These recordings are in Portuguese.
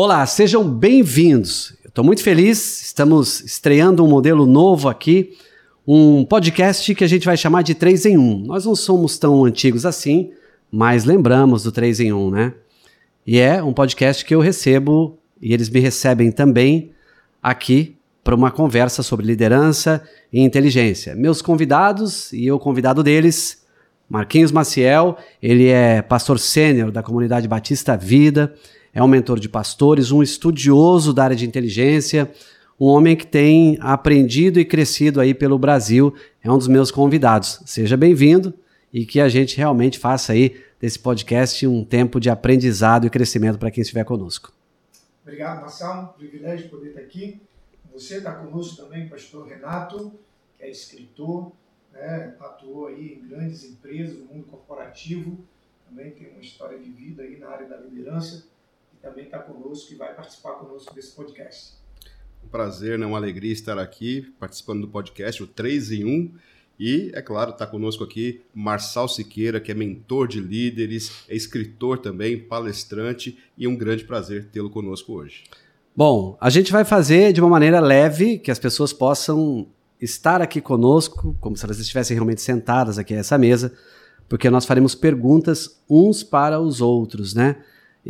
Olá, sejam bem-vindos. Estou muito feliz, estamos estreando um modelo novo aqui, um podcast que a gente vai chamar de 3 em 1. Nós não somos tão antigos assim, mas lembramos do 3 em 1, né? E é um podcast que eu recebo e eles me recebem também aqui para uma conversa sobre liderança e inteligência. Meus convidados e eu convidado deles, Marquinhos Maciel, ele é pastor sênior da comunidade Batista Vida é um mentor de pastores, um estudioso da área de inteligência, um homem que tem aprendido e crescido aí pelo Brasil, é um dos meus convidados. Seja bem-vindo e que a gente realmente faça aí desse podcast um tempo de aprendizado e crescimento para quem estiver conosco. Obrigado, Marcelo. Privilégio poder estar aqui. Você está conosco também, pastor Renato, que é escritor, né? atuou aí em grandes empresas, no mundo corporativo, também tem uma história de vida aí na área da liderança também está conosco e vai participar conosco desse podcast. Um prazer, né? uma alegria estar aqui participando do podcast, o 3 em 1. E, é claro, está conosco aqui Marçal Siqueira, que é mentor de líderes, é escritor também, palestrante, e é um grande prazer tê-lo conosco hoje. Bom, a gente vai fazer de uma maneira leve, que as pessoas possam estar aqui conosco, como se elas estivessem realmente sentadas aqui nessa mesa, porque nós faremos perguntas uns para os outros, né?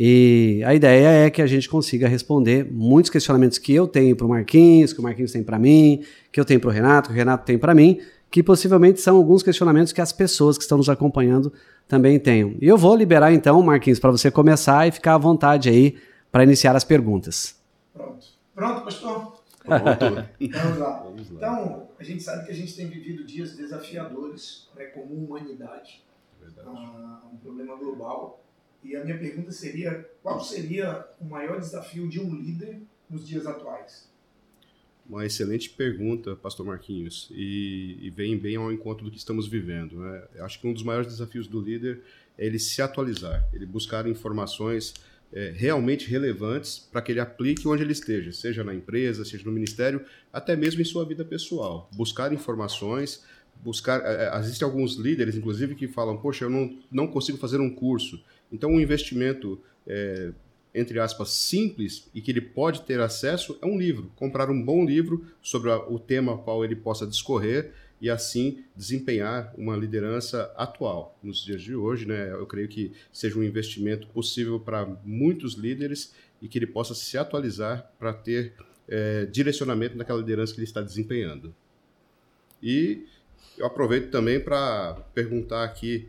E a ideia é que a gente consiga responder muitos questionamentos que eu tenho para o Marquinhos, que o Marquinhos tem para mim, que eu tenho para o Renato, que o Renato tem para mim, que possivelmente são alguns questionamentos que as pessoas que estão nos acompanhando também tenham. E eu vou liberar então, Marquinhos, para você começar e ficar à vontade aí para iniciar as perguntas. Pronto. Pronto, pastor? Pronto. Vamos lá. Então, a gente sabe que a gente tem vivido dias desafiadores né, como humanidade. Verdade. Ah, um problema global e a minha pergunta seria: qual seria o maior desafio de um líder nos dias atuais? Uma excelente pergunta, Pastor Marquinhos, e, e vem bem ao encontro do que estamos vivendo. Né? Acho que um dos maiores desafios do líder é ele se atualizar, ele buscar informações é, realmente relevantes para que ele aplique onde ele esteja, seja na empresa, seja no ministério, até mesmo em sua vida pessoal. Buscar informações, buscar. É, é existem alguns líderes, inclusive, que falam: Poxa, eu não, não consigo fazer um curso. Então, um investimento, é, entre aspas, simples e que ele pode ter acesso é um livro. Comprar um bom livro sobre o tema ao qual ele possa discorrer e assim desempenhar uma liderança atual nos dias de hoje, né? Eu creio que seja um investimento possível para muitos líderes e que ele possa se atualizar para ter é, direcionamento naquela liderança que ele está desempenhando. E eu aproveito também para perguntar aqui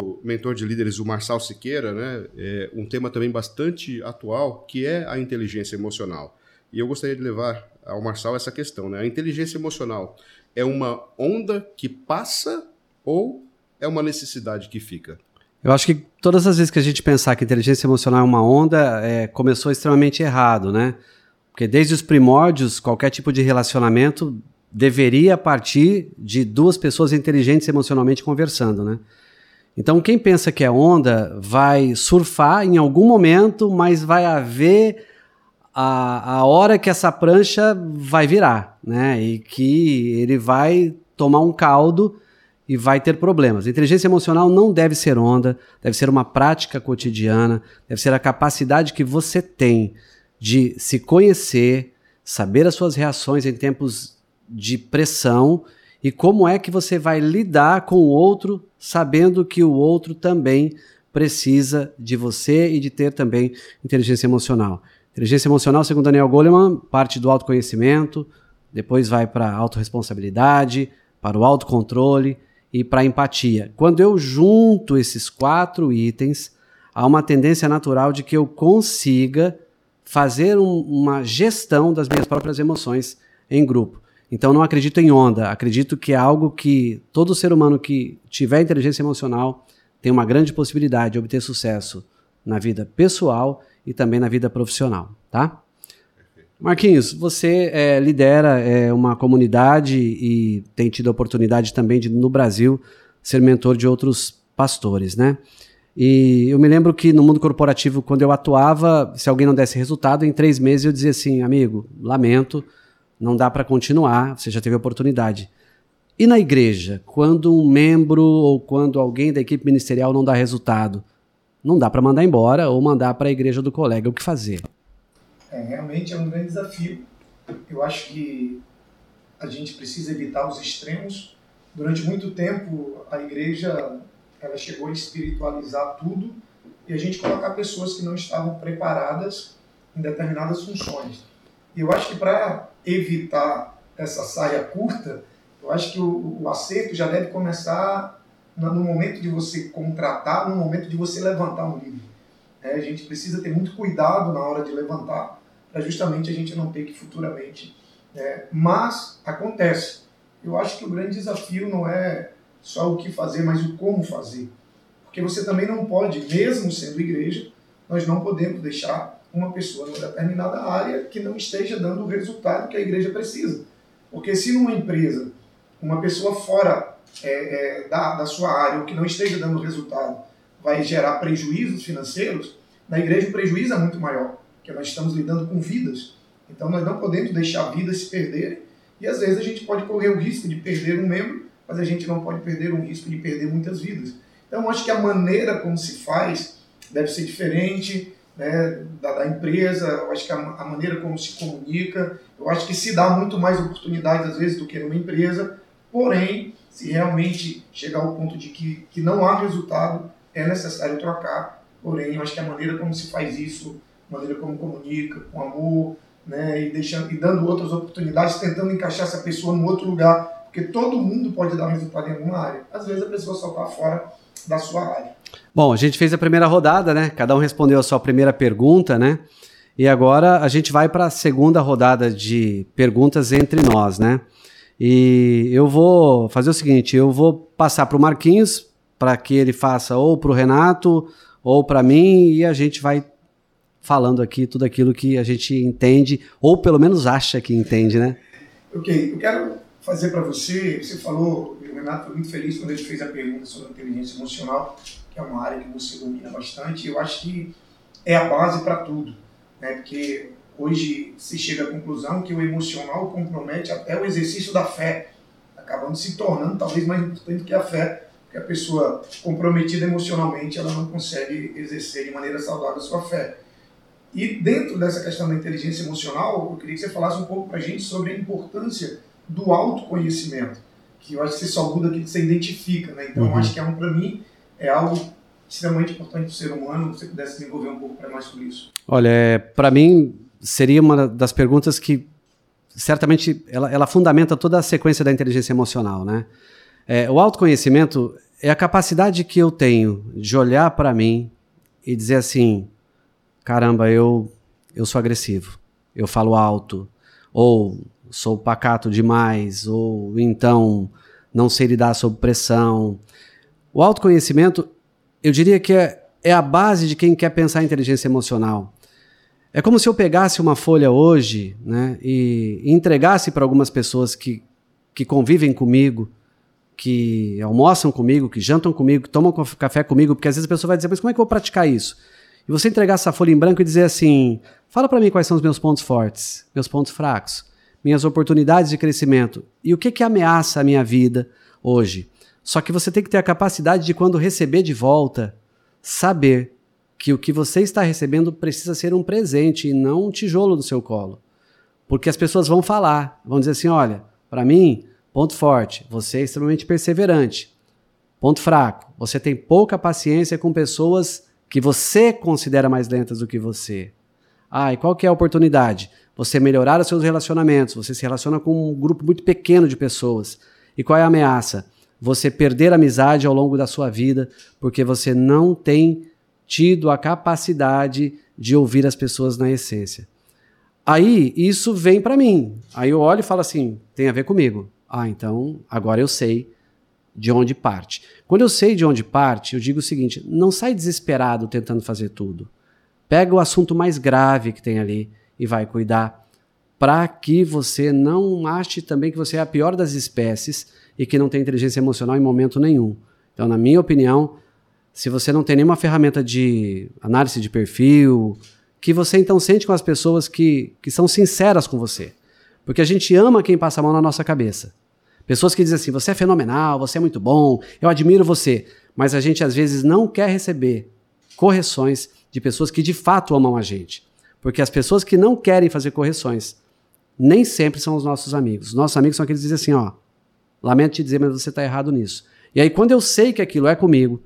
o mentor de líderes, o Marçal Siqueira, né, é um tema também bastante atual, que é a inteligência emocional. E eu gostaria de levar ao Marçal essa questão. Né? A inteligência emocional é uma onda que passa ou é uma necessidade que fica? Eu acho que todas as vezes que a gente pensar que inteligência emocional é uma onda, é, começou extremamente errado, né? Porque desde os primórdios, qualquer tipo de relacionamento deveria partir de duas pessoas inteligentes emocionalmente conversando, né? Então, quem pensa que é onda vai surfar em algum momento, mas vai haver a, a hora que essa prancha vai virar, né? E que ele vai tomar um caldo e vai ter problemas. Inteligência emocional não deve ser onda, deve ser uma prática cotidiana, deve ser a capacidade que você tem de se conhecer, saber as suas reações em tempos de pressão e como é que você vai lidar com o outro, sabendo que o outro também precisa de você e de ter também inteligência emocional. Inteligência emocional, segundo Daniel Goleman, parte do autoconhecimento, depois vai para a autorresponsabilidade, para o autocontrole e para a empatia. Quando eu junto esses quatro itens, há uma tendência natural de que eu consiga fazer um, uma gestão das minhas próprias emoções em grupo. Então não acredito em onda, acredito que é algo que todo ser humano que tiver inteligência emocional tem uma grande possibilidade de obter sucesso na vida pessoal e também na vida profissional, tá? Marquinhos, você é, lidera é, uma comunidade e tem tido a oportunidade também de, no Brasil, ser mentor de outros pastores, né? E eu me lembro que no mundo corporativo, quando eu atuava, se alguém não desse resultado, em três meses eu dizia assim, amigo, lamento, não dá para continuar, você já teve oportunidade. E na igreja, quando um membro ou quando alguém da equipe ministerial não dá resultado, não dá para mandar embora ou mandar para a igreja do colega. O que fazer? É, realmente é um grande desafio. Eu acho que a gente precisa evitar os extremos. Durante muito tempo, a igreja ela chegou a espiritualizar tudo e a gente colocar pessoas que não estavam preparadas em determinadas funções. E eu acho que para evitar essa saia curta, eu acho que o, o acerto já deve começar no momento de você contratar, no momento de você levantar um líder. É, a gente precisa ter muito cuidado na hora de levantar, para justamente a gente não ter que futuramente. É, mas acontece. Eu acho que o grande desafio não é só o que fazer, mas o como fazer. Porque você também não pode, mesmo sendo igreja, nós não podemos deixar uma pessoa numa determinada área que não esteja dando o resultado que a igreja precisa. Porque se numa empresa, uma pessoa fora é, é, da, da sua área, ou que não esteja dando resultado, vai gerar prejuízos financeiros, na igreja o prejuízo é muito maior, porque nós estamos lidando com vidas. Então nós não podemos deixar vidas se perderem, e às vezes a gente pode correr o risco de perder um membro, mas a gente não pode perder o risco de perder muitas vidas. Então acho que a maneira como se faz deve ser diferente, né, da, da, empresa, eu acho que a, a, maneira como se comunica, eu acho que se dá muito mais oportunidades às vezes do que numa empresa, porém, se realmente chegar ao ponto de que, que não há resultado, é necessário trocar, porém, eu acho que a maneira como se faz isso, a maneira como comunica, com amor, né, e, deixando, e dando outras oportunidades, tentando encaixar essa pessoa em outro lugar, porque todo mundo pode dar resultado em alguma área, às vezes a pessoa só está fora da sua área. Bom, a gente fez a primeira rodada, né? Cada um respondeu a sua primeira pergunta, né? E agora a gente vai para a segunda rodada de perguntas entre nós, né? E eu vou fazer o seguinte: eu vou passar para o Marquinhos para que ele faça ou para o Renato ou para mim e a gente vai falando aqui tudo aquilo que a gente entende ou pelo menos acha que entende, né? Ok, eu quero fazer para você. Você falou, o Renato foi muito feliz quando ele fez a pergunta sobre inteligência emocional que é uma área que você domina bastante, e eu acho que é a base para tudo, né? Porque hoje se chega à conclusão que o emocional compromete até o exercício da fé, acabando se tornando talvez mais importante que a fé, porque a pessoa comprometida emocionalmente ela não consegue exercer de maneira saudável a sua fé. E dentro dessa questão da inteligência emocional, eu queria que você falasse um pouco para a gente sobre a importância do autoconhecimento, que eu acho que você só muda aquilo que você identifica, né? Então, uhum. eu acho que é um, para mim, é algo extremamente importante para o ser humano. Se você pudesse desenvolver um pouco para mais sobre isso. Olha, é, para mim seria uma das perguntas que certamente ela, ela, fundamenta toda a sequência da inteligência emocional, né? É, o autoconhecimento é a capacidade que eu tenho de olhar para mim e dizer assim, caramba, eu eu sou agressivo, eu falo alto, ou sou pacato demais, ou então não sei lidar sob pressão, o autoconhecimento, eu diria que é, é a base de quem quer pensar em inteligência emocional. É como se eu pegasse uma folha hoje né, e, e entregasse para algumas pessoas que, que convivem comigo, que almoçam comigo, que jantam comigo, que tomam café comigo, porque às vezes a pessoa vai dizer, mas como é que eu vou praticar isso? E você entregar essa folha em branco e dizer assim: fala para mim quais são os meus pontos fortes, meus pontos fracos, minhas oportunidades de crescimento e o que, que ameaça a minha vida hoje. Só que você tem que ter a capacidade de, quando receber de volta, saber que o que você está recebendo precisa ser um presente e não um tijolo no seu colo. Porque as pessoas vão falar, vão dizer assim: olha, para mim, ponto forte, você é extremamente perseverante. Ponto fraco, você tem pouca paciência com pessoas que você considera mais lentas do que você. Ah, e qual que é a oportunidade? Você melhorar os seus relacionamentos, você se relaciona com um grupo muito pequeno de pessoas. E qual é a ameaça? Você perder amizade ao longo da sua vida porque você não tem tido a capacidade de ouvir as pessoas na essência. Aí isso vem para mim. Aí eu olho e falo assim: tem a ver comigo. Ah, então agora eu sei de onde parte. Quando eu sei de onde parte, eu digo o seguinte: não sai desesperado tentando fazer tudo. Pega o assunto mais grave que tem ali e vai cuidar, para que você não ache também que você é a pior das espécies e que não tem inteligência emocional em momento nenhum. Então, na minha opinião, se você não tem nenhuma ferramenta de análise de perfil, que você então sente com as pessoas que, que são sinceras com você. Porque a gente ama quem passa a mão na nossa cabeça. Pessoas que dizem assim: você é fenomenal, você é muito bom, eu admiro você. Mas a gente às vezes não quer receber correções de pessoas que de fato amam a gente. Porque as pessoas que não querem fazer correções nem sempre são os nossos amigos. Os nossos amigos são aqueles que dizem assim, ó, lamento te dizer, mas você está errado nisso. E aí quando eu sei que aquilo é comigo,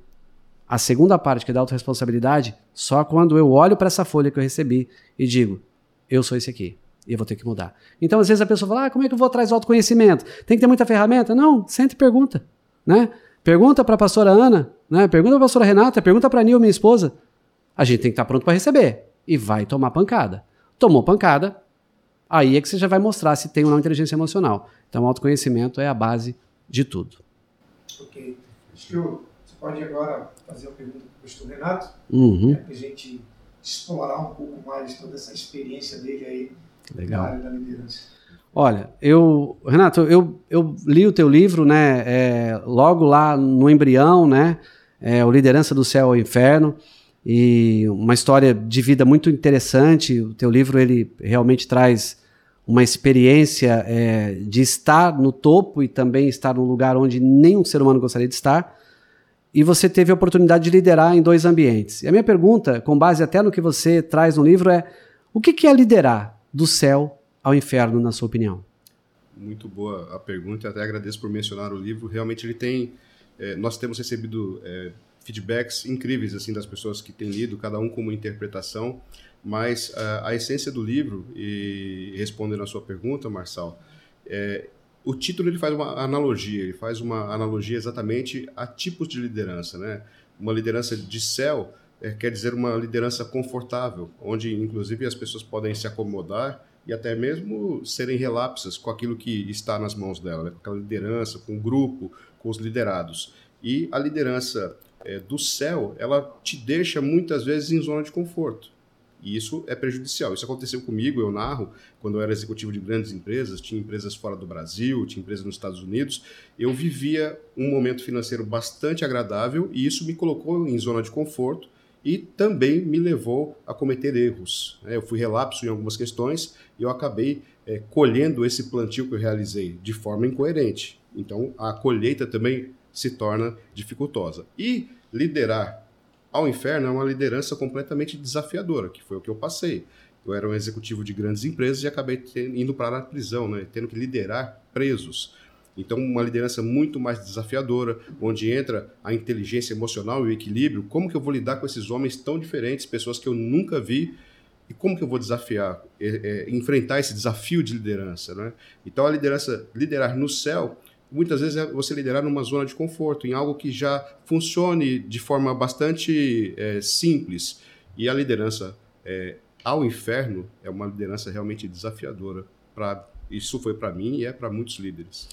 a segunda parte, que é da autorresponsabilidade, só quando eu olho para essa folha que eu recebi e digo, eu sou esse aqui. E eu vou ter que mudar. Então, às vezes, a pessoa fala: ah, como é que eu vou atrás do autoconhecimento? Tem que ter muita ferramenta? Não, sente e pergunta. Né? Pergunta para a pastora Ana, né? pergunta para a pastora Renata, pergunta para a Nil, minha esposa. A gente tem que estar tá pronto para receber. E vai tomar pancada. Tomou pancada, aí é que você já vai mostrar se tem ou não inteligência emocional. Então, o autoconhecimento é a base de tudo. Ok. Acho que você pode agora fazer a pergunta para o pastor Renato, uhum. né, para a gente explorar um pouco mais toda essa experiência dele aí Legal. na área da liderança. Olha, eu, Renato, eu, eu li o teu livro, né, é, logo lá no embrião, né, é, o Liderança do Céu ao Inferno, e uma história de vida muito interessante. O teu livro ele realmente traz uma experiência é, de estar no topo e também estar num lugar onde nenhum ser humano gostaria de estar. E você teve a oportunidade de liderar em dois ambientes. E a minha pergunta, com base até no que você traz no livro, é: o que é liderar do céu ao inferno, na sua opinião? Muito boa a pergunta, e até agradeço por mencionar o livro. Realmente ele tem, é, nós temos recebido é, feedbacks incríveis assim das pessoas que têm lido, cada um com uma interpretação, mas a, a essência do livro e respondendo a sua pergunta, Marçal, é, o título ele faz uma analogia, ele faz uma analogia exatamente a tipos de liderança, né? Uma liderança de céu é, quer dizer uma liderança confortável, onde inclusive as pessoas podem se acomodar e até mesmo serem relapsas com aquilo que está nas mãos dela, né? com aquela liderança, com o grupo, com os liderados. E a liderança é, do céu, ela te deixa muitas vezes em zona de conforto. E isso é prejudicial. Isso aconteceu comigo, eu narro, quando eu era executivo de grandes empresas, tinha empresas fora do Brasil, tinha empresas nos Estados Unidos. Eu vivia um momento financeiro bastante agradável e isso me colocou em zona de conforto e também me levou a cometer erros. Né? Eu fui relapso em algumas questões e eu acabei é, colhendo esse plantio que eu realizei de forma incoerente. Então, a colheita também se torna dificultosa. E liderar ao inferno é uma liderança completamente desafiadora, que foi o que eu passei. Eu era um executivo de grandes empresas e acabei indo para a prisão, né? tendo que liderar presos. Então, uma liderança muito mais desafiadora, onde entra a inteligência emocional e o equilíbrio. Como que eu vou lidar com esses homens tão diferentes, pessoas que eu nunca vi, e como que eu vou desafiar, é, é, enfrentar esse desafio de liderança, né? Então, a liderança, liderar no céu, muitas vezes é você liderar numa zona de conforto, em algo que já funcione de forma bastante é, simples. E a liderança é, ao inferno é uma liderança realmente desafiadora. Pra, isso foi para mim e é para muitos líderes.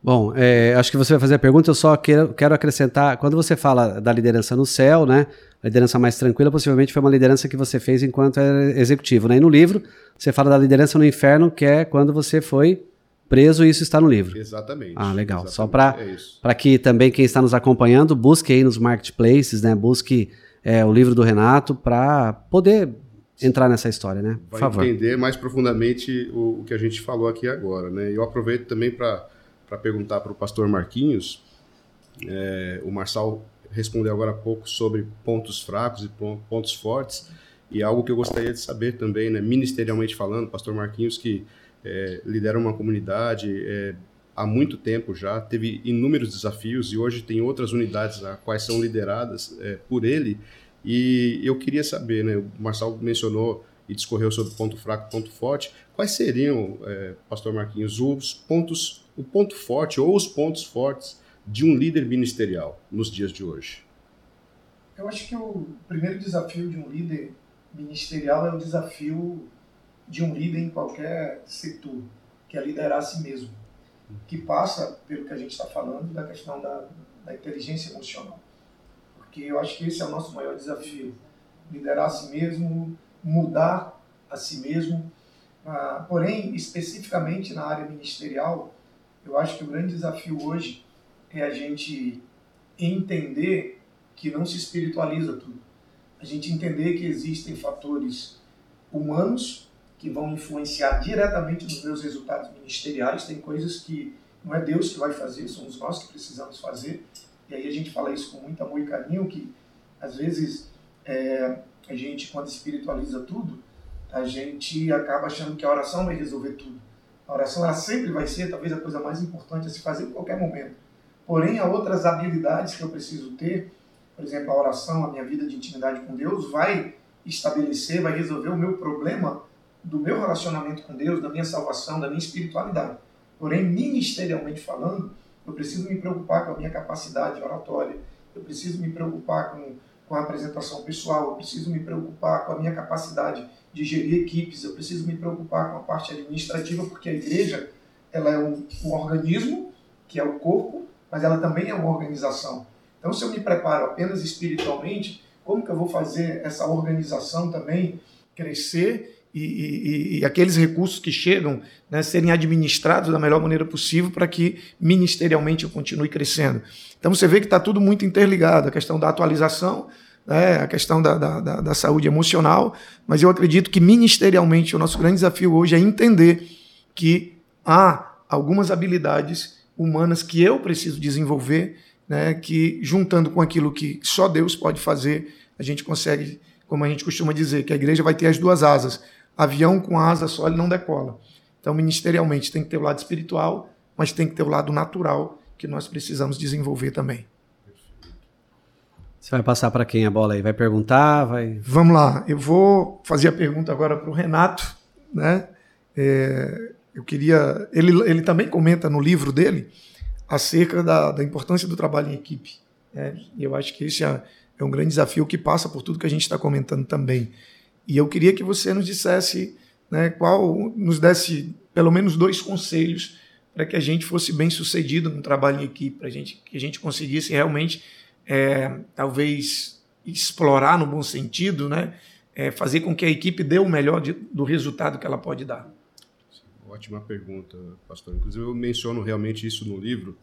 Bom, é, acho que você vai fazer a pergunta, eu só quero, quero acrescentar, quando você fala da liderança no céu, né, a liderança mais tranquila, possivelmente foi uma liderança que você fez enquanto era executivo, né, e no livro você fala da liderança no inferno, que é quando você foi preso e isso está no livro. Exatamente. Ah, legal. Exatamente, Só para é que também quem está nos acompanhando, busque aí nos marketplaces, né, busque é, o livro do Renato para poder entrar nessa história, né, Por Vai favor. entender mais profundamente o, o que a gente falou aqui agora, né, eu aproveito também para para perguntar para o pastor Marquinhos. É, o Marçal respondeu agora há pouco sobre pontos fracos e pontos fortes. E algo que eu gostaria de saber também, né, ministerialmente falando, pastor Marquinhos, que é, lidera uma comunidade é, há muito tempo já, teve inúmeros desafios e hoje tem outras unidades a quais são lideradas é, por ele. E eu queria saber, né, o Marçal mencionou e discorreu sobre ponto fraco, ponto forte. Quais seriam, é, Pastor Marquinhos, os pontos, o ponto forte ou os pontos fortes de um líder ministerial nos dias de hoje? Eu acho que o primeiro desafio de um líder ministerial é o desafio de um líder em qualquer setor, que é liderar a si mesmo, que passa pelo que a gente está falando da questão da, da inteligência emocional. Porque eu acho que esse é o nosso maior desafio, liderar a si mesmo, mudar a si mesmo. Ah, porém, especificamente na área ministerial, eu acho que o grande desafio hoje é a gente entender que não se espiritualiza tudo. A gente entender que existem fatores humanos que vão influenciar diretamente nos meus resultados ministeriais. Tem coisas que não é Deus que vai fazer, somos nós que precisamos fazer. E aí a gente fala isso com muito amor e carinho, que Às vezes, é, a gente, quando espiritualiza tudo, a gente acaba achando que a oração vai resolver tudo. A oração ela sempre vai ser, talvez, a coisa mais importante a se fazer em qualquer momento. Porém, há outras habilidades que eu preciso ter, por exemplo, a oração, a minha vida de intimidade com Deus, vai estabelecer, vai resolver o meu problema do meu relacionamento com Deus, da minha salvação, da minha espiritualidade. Porém, ministerialmente falando, eu preciso me preocupar com a minha capacidade oratória, eu preciso me preocupar com, com a apresentação pessoal, eu preciso me preocupar com a minha capacidade de gerir equipes, eu preciso me preocupar com a parte administrativa, porque a igreja ela é um, um organismo, que é o corpo, mas ela também é uma organização. Então, se eu me preparo apenas espiritualmente, como que eu vou fazer essa organização também crescer e, e, e, aqueles recursos que chegam né, serem administrados da melhor maneira possível para que ministerialmente eu continue crescendo. Então você vê que está tudo muito interligado, a questão da atualização, né, a questão da, da, da, saúde emocional, mas eu acredito que ministerialmente o nosso grande desafio hoje é entender que há algumas habilidades humanas que eu preciso desenvolver, né, que juntando com aquilo que só Deus pode fazer, a gente consegue, como a gente costuma dizer, que a igreja vai ter as duas asas avião com asa só ele não decola. Então, ministerialmente, tem que ter o lado espiritual, mas tem que ter o lado natural que nós precisamos desenvolver também. Você vai passar para quem a bola aí? Vai perguntar? Vai... Vamos lá. Eu vou fazer a pergunta agora para o Renato. Né? É, eu queria. Ele, ele também comenta no livro dele acerca da, da importância do trabalho em equipe. Né? E eu acho que esse é, é um grande desafio que passa por tudo que a gente está comentando também. E eu queria que você nos dissesse, né, qual, nos desse pelo menos dois conselhos para que a gente fosse bem sucedido no trabalho em equipe, para gente, que a gente conseguisse realmente, é, talvez, explorar no bom sentido, né, é, fazer com que a equipe dê o melhor de, do resultado que ela pode dar. Ótima pergunta, pastor. Inclusive, eu menciono realmente isso no livro.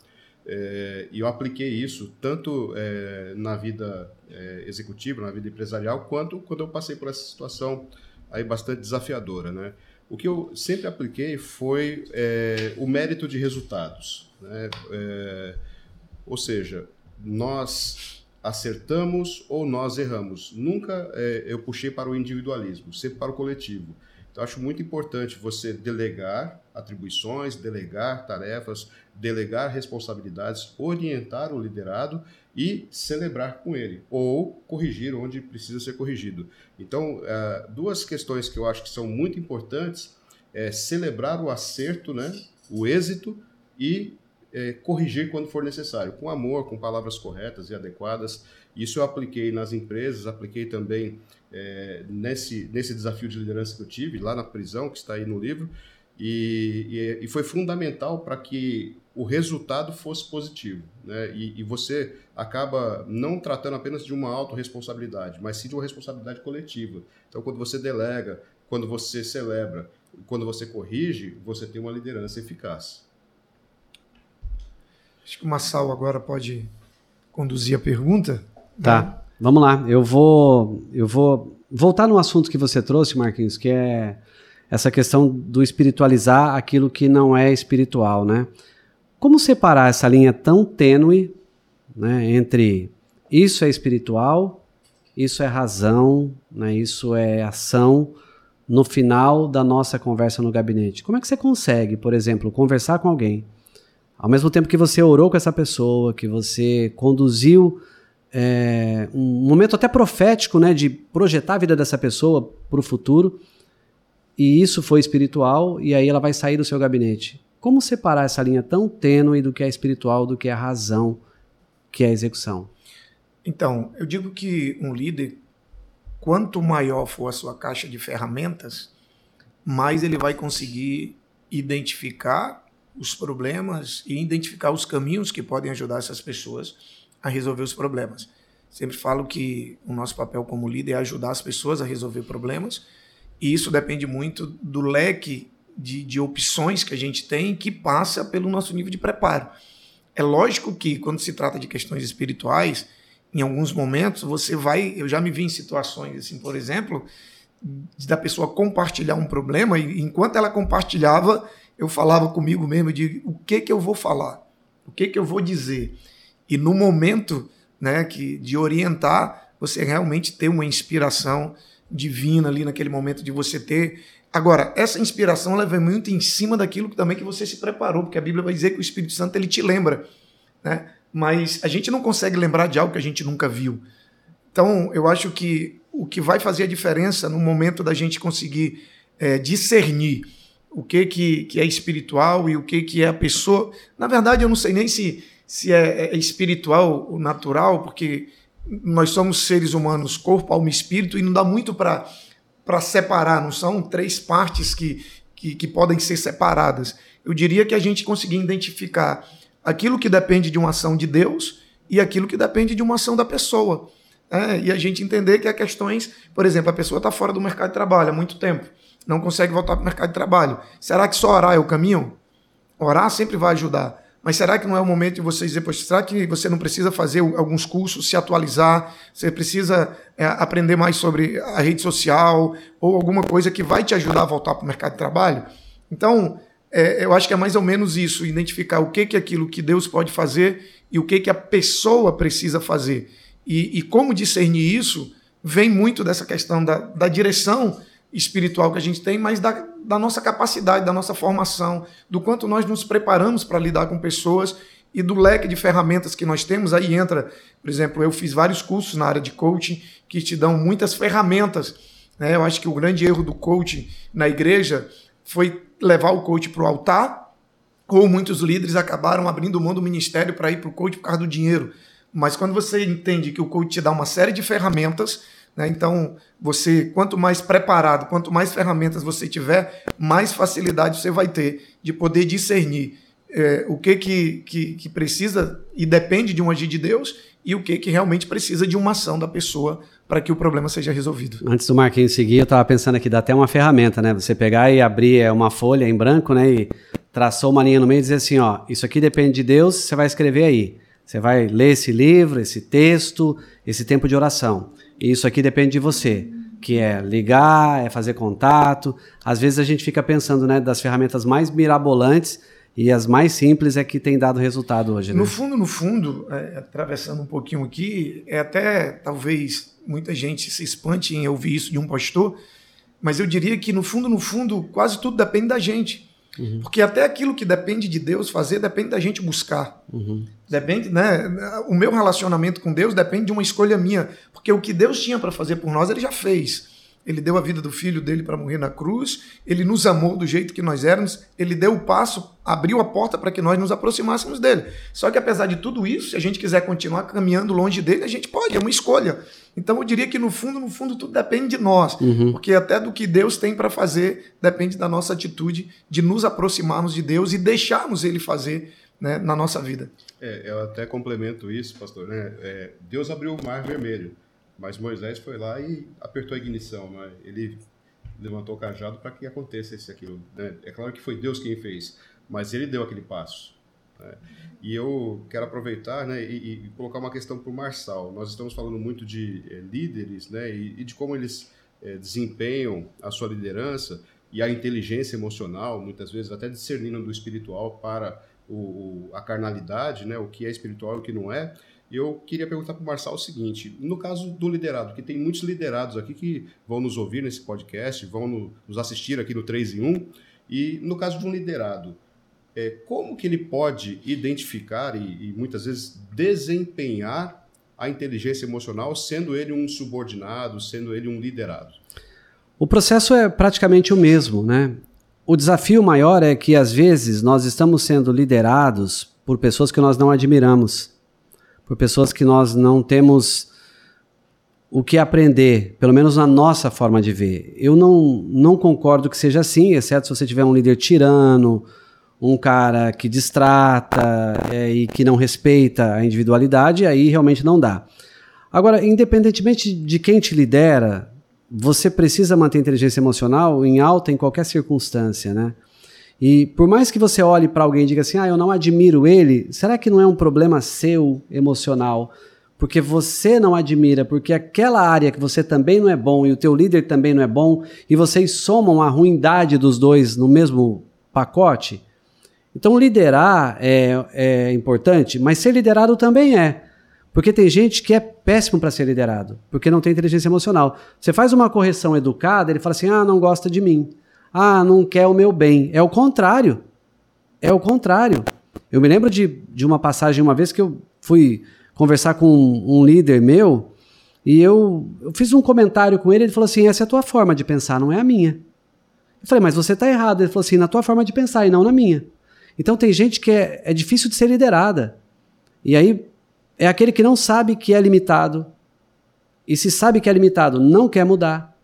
É, e eu apliquei isso tanto é, na vida é, executiva, na vida empresarial, quanto quando eu passei por essa situação aí bastante desafiadora, né? O que eu sempre apliquei foi é, o mérito de resultados, né? É, ou seja, nós acertamos ou nós erramos. Nunca é, eu puxei para o individualismo, sempre para o coletivo. Então, acho muito importante você delegar atribuições, delegar tarefas, delegar responsabilidades, orientar o liderado e celebrar com ele, ou corrigir onde precisa ser corrigido. Então, uh, duas questões que eu acho que são muito importantes é celebrar o acerto, né, o êxito e é, corrigir quando for necessário, com amor, com palavras corretas e adequadas. Isso eu apliquei nas empresas, apliquei também é, nesse, nesse desafio de liderança que eu tive, lá na prisão, que está aí no livro, e, e, e foi fundamental para que o resultado fosse positivo. Né? E, e, você acaba não tratando apenas de uma autorresponsabilidade, mas sim de uma responsabilidade coletiva. Então, quando você delega, quando você celebra, quando você corrige, você tem uma liderança eficaz. Acho que o Massal agora pode conduzir a pergunta. Tá. Né? Vamos lá, eu vou, eu vou voltar no assunto que você trouxe, Marquinhos, que é essa questão do espiritualizar aquilo que não é espiritual, né? Como separar essa linha tão tênue, né, entre isso é espiritual, isso é razão, né, isso é ação no final da nossa conversa no gabinete? Como é que você consegue, por exemplo, conversar com alguém ao mesmo tempo que você orou com essa pessoa, que você conduziu é, um momento até profético, né, de projetar a vida dessa pessoa para o futuro, e isso foi espiritual, e aí ela vai sair do seu gabinete. Como separar essa linha tão tênue do que é espiritual, do que é a razão, que é a execução? Então, eu digo que um líder, quanto maior for a sua caixa de ferramentas, mais ele vai conseguir identificar os problemas e identificar os caminhos que podem ajudar essas pessoas a resolver os problemas. Sempre falo que o nosso papel como líder é ajudar as pessoas a resolver problemas, e isso depende muito do leque de, de opções que a gente tem que passa pelo nosso nível de preparo. É lógico que quando se trata de questões espirituais, em alguns momentos você vai, eu já me vi em situações assim, por exemplo, da pessoa compartilhar um problema e enquanto ela compartilhava, eu falava comigo mesmo de o que que eu vou falar, o que que eu vou dizer. E no momento né, que, de orientar, você realmente ter uma inspiração divina ali naquele momento de você ter. Agora, essa inspiração ela vem muito em cima daquilo também que você se preparou, porque a Bíblia vai dizer que o Espírito Santo ele te lembra, né? Mas a gente não consegue lembrar de algo que a gente nunca viu. Então, eu acho que o que vai fazer a diferença no momento da gente conseguir é, discernir o que, que, que é espiritual e o que, que é a pessoa. Na verdade, eu não sei nem se, se é, é espiritual ou natural, porque nós somos seres humanos, corpo, alma e espírito, e não dá muito para separar, não são três partes que, que, que, podem ser separadas. Eu diria que a gente conseguir identificar aquilo que depende de uma ação de Deus e aquilo que depende de uma ação da pessoa. É, e a gente entender que há questões, por exemplo, a pessoa está fora do mercado de trabalho há muito tempo, não consegue voltar para o mercado de trabalho. Será que só orar é o caminho? Orar sempre vai ajudar. Mas será que não é o momento de você dizer, poxa, será que você não precisa fazer alguns cursos, se atualizar, você precisa é, aprender mais sobre a rede social ou alguma coisa que vai te ajudar a voltar para o mercado de trabalho? Então, é, eu acho que é mais ou menos isso, identificar o que, que é aquilo que Deus pode fazer e o que, que a pessoa precisa fazer. E, e como discernir isso vem muito dessa questão da, da direção espiritual que a gente tem, mas da, da nossa capacidade, da nossa formação, do quanto nós nos preparamos para lidar com pessoas e do leque de ferramentas que nós temos. Aí entra, por exemplo, eu fiz vários cursos na área de coaching que te dão muitas ferramentas. Né? Eu acho que o grande erro do coaching na igreja foi levar o coach para o altar, ou muitos líderes acabaram abrindo mão do ministério para ir para o coach por causa do dinheiro. Mas quando você entende que o coach te dá uma série de ferramentas, né? Então, você, quanto mais preparado, quanto mais ferramentas você tiver, mais facilidade você vai ter de poder discernir é, o que, que, que, que, precisa e depende de um agir de Deus e o que, que realmente precisa de uma ação da pessoa para que o problema seja resolvido. Antes do Marquinhos seguir, eu estava pensando aqui, dá até uma ferramenta, né? Você pegar e abrir é, uma folha em branco, né? E traçou uma linha no meio e dizer assim, ó, isso aqui depende de Deus, você vai escrever aí. Você vai ler esse livro, esse texto, esse tempo de oração. E isso aqui depende de você, que é ligar, é fazer contato. Às vezes a gente fica pensando, né, das ferramentas mais mirabolantes e as mais simples é que tem dado resultado hoje. Né? No fundo, no fundo, é, atravessando um pouquinho aqui, é até talvez muita gente se espante em ouvir isso de um pastor, mas eu diria que no fundo, no fundo, quase tudo depende da gente. Uhum. Porque até aquilo que depende de Deus fazer depende da gente buscar. Uhum. Depende, né? O meu relacionamento com Deus depende de uma escolha minha, porque o que Deus tinha para fazer por nós, ele já fez. Ele deu a vida do filho dele para morrer na cruz, ele nos amou do jeito que nós éramos, ele deu o passo, abriu a porta para que nós nos aproximássemos dele. Só que apesar de tudo isso, se a gente quiser continuar caminhando longe dele, a gente pode, é uma escolha. Então eu diria que no fundo, no fundo, tudo depende de nós, uhum. porque até do que Deus tem para fazer depende da nossa atitude de nos aproximarmos de Deus e deixarmos ele fazer né, na nossa vida. É, eu até complemento isso, pastor. Né? É, Deus abriu o mar vermelho. Mas Moisés foi lá e apertou a ignição, né? ele levantou o cajado para que acontecesse aquilo. Né? É claro que foi Deus quem fez, mas ele deu aquele passo. Né? E eu quero aproveitar né, e, e colocar uma questão para o Marçal. Nós estamos falando muito de é, líderes né, e, e, de como eles é, desempenham a sua liderança e a inteligência emocional, muitas vezes até discernindo do espiritual para o, a carnalidade, né, o que é espiritual e o que não é eu queria perguntar para o Marçal o seguinte: no caso do liderado, que tem muitos liderados aqui que vão nos ouvir nesse podcast, vão no, nos assistir aqui no 3 em 1, e no caso de um liderado, é, como que ele pode identificar e, e muitas vezes desempenhar a inteligência emocional, sendo ele um subordinado, sendo ele um liderado? O processo é praticamente o mesmo, né? O desafio maior é que às vezes nós estamos sendo liderados por pessoas que nós não admiramos por pessoas que nós não temos o que aprender, pelo menos na nossa forma de ver. Eu não, não concordo que seja assim, exceto se você tiver um líder tirano, um cara que distrata é, e que não respeita a individualidade, aí realmente não dá. Agora, independentemente de quem te lidera, você precisa manter a inteligência emocional em alta em qualquer circunstância, né? E por mais que você olhe para alguém e diga assim, ah, eu não admiro ele, será que não é um problema seu emocional? Porque você não admira, porque aquela área que você também não é bom e o teu líder também não é bom, e vocês somam a ruindade dos dois no mesmo pacote? Então liderar é, é importante, mas ser liderado também é. Porque tem gente que é péssimo para ser liderado, porque não tem inteligência emocional. Você faz uma correção educada, ele fala assim: ah, não gosta de mim. Ah, não quer o meu bem. É o contrário. É o contrário. Eu me lembro de, de uma passagem uma vez que eu fui conversar com um, um líder meu e eu, eu fiz um comentário com ele. Ele falou assim: essa é a tua forma de pensar, não é a minha. Eu falei, mas você está errado. Ele falou assim: na tua forma de pensar e não na minha. Então tem gente que é, é difícil de ser liderada. E aí é aquele que não sabe que é limitado. E se sabe que é limitado, não quer mudar.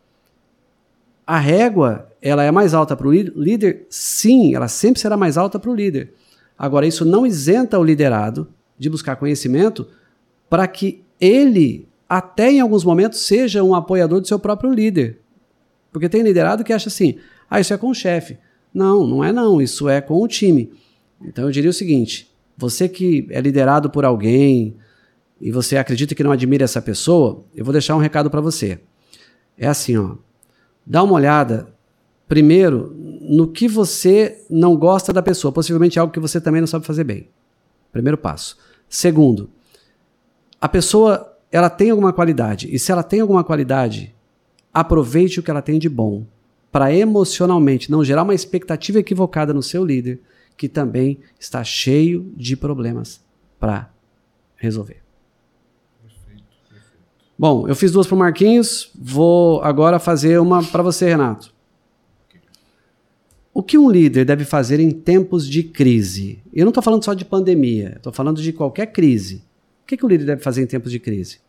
A régua, ela é mais alta para o líder? Sim, ela sempre será mais alta para o líder. Agora, isso não isenta o liderado de buscar conhecimento para que ele, até em alguns momentos, seja um apoiador do seu próprio líder. Porque tem liderado que acha assim: ah, isso é com o chefe. Não, não é não, isso é com o time. Então eu diria o seguinte: você que é liderado por alguém e você acredita que não admira essa pessoa, eu vou deixar um recado para você. É assim, ó. Dá uma olhada primeiro no que você não gosta da pessoa, possivelmente algo que você também não sabe fazer bem. Primeiro passo. Segundo, a pessoa ela tem alguma qualidade e se ela tem alguma qualidade, aproveite o que ela tem de bom para emocionalmente não gerar uma expectativa equivocada no seu líder, que também está cheio de problemas para resolver. Bom, eu fiz duas para o Marquinhos, vou agora fazer uma para você, Renato. O que um líder deve fazer em tempos de crise? Eu não estou falando só de pandemia, estou falando de qualquer crise. O que, que o líder deve fazer em tempos de crise?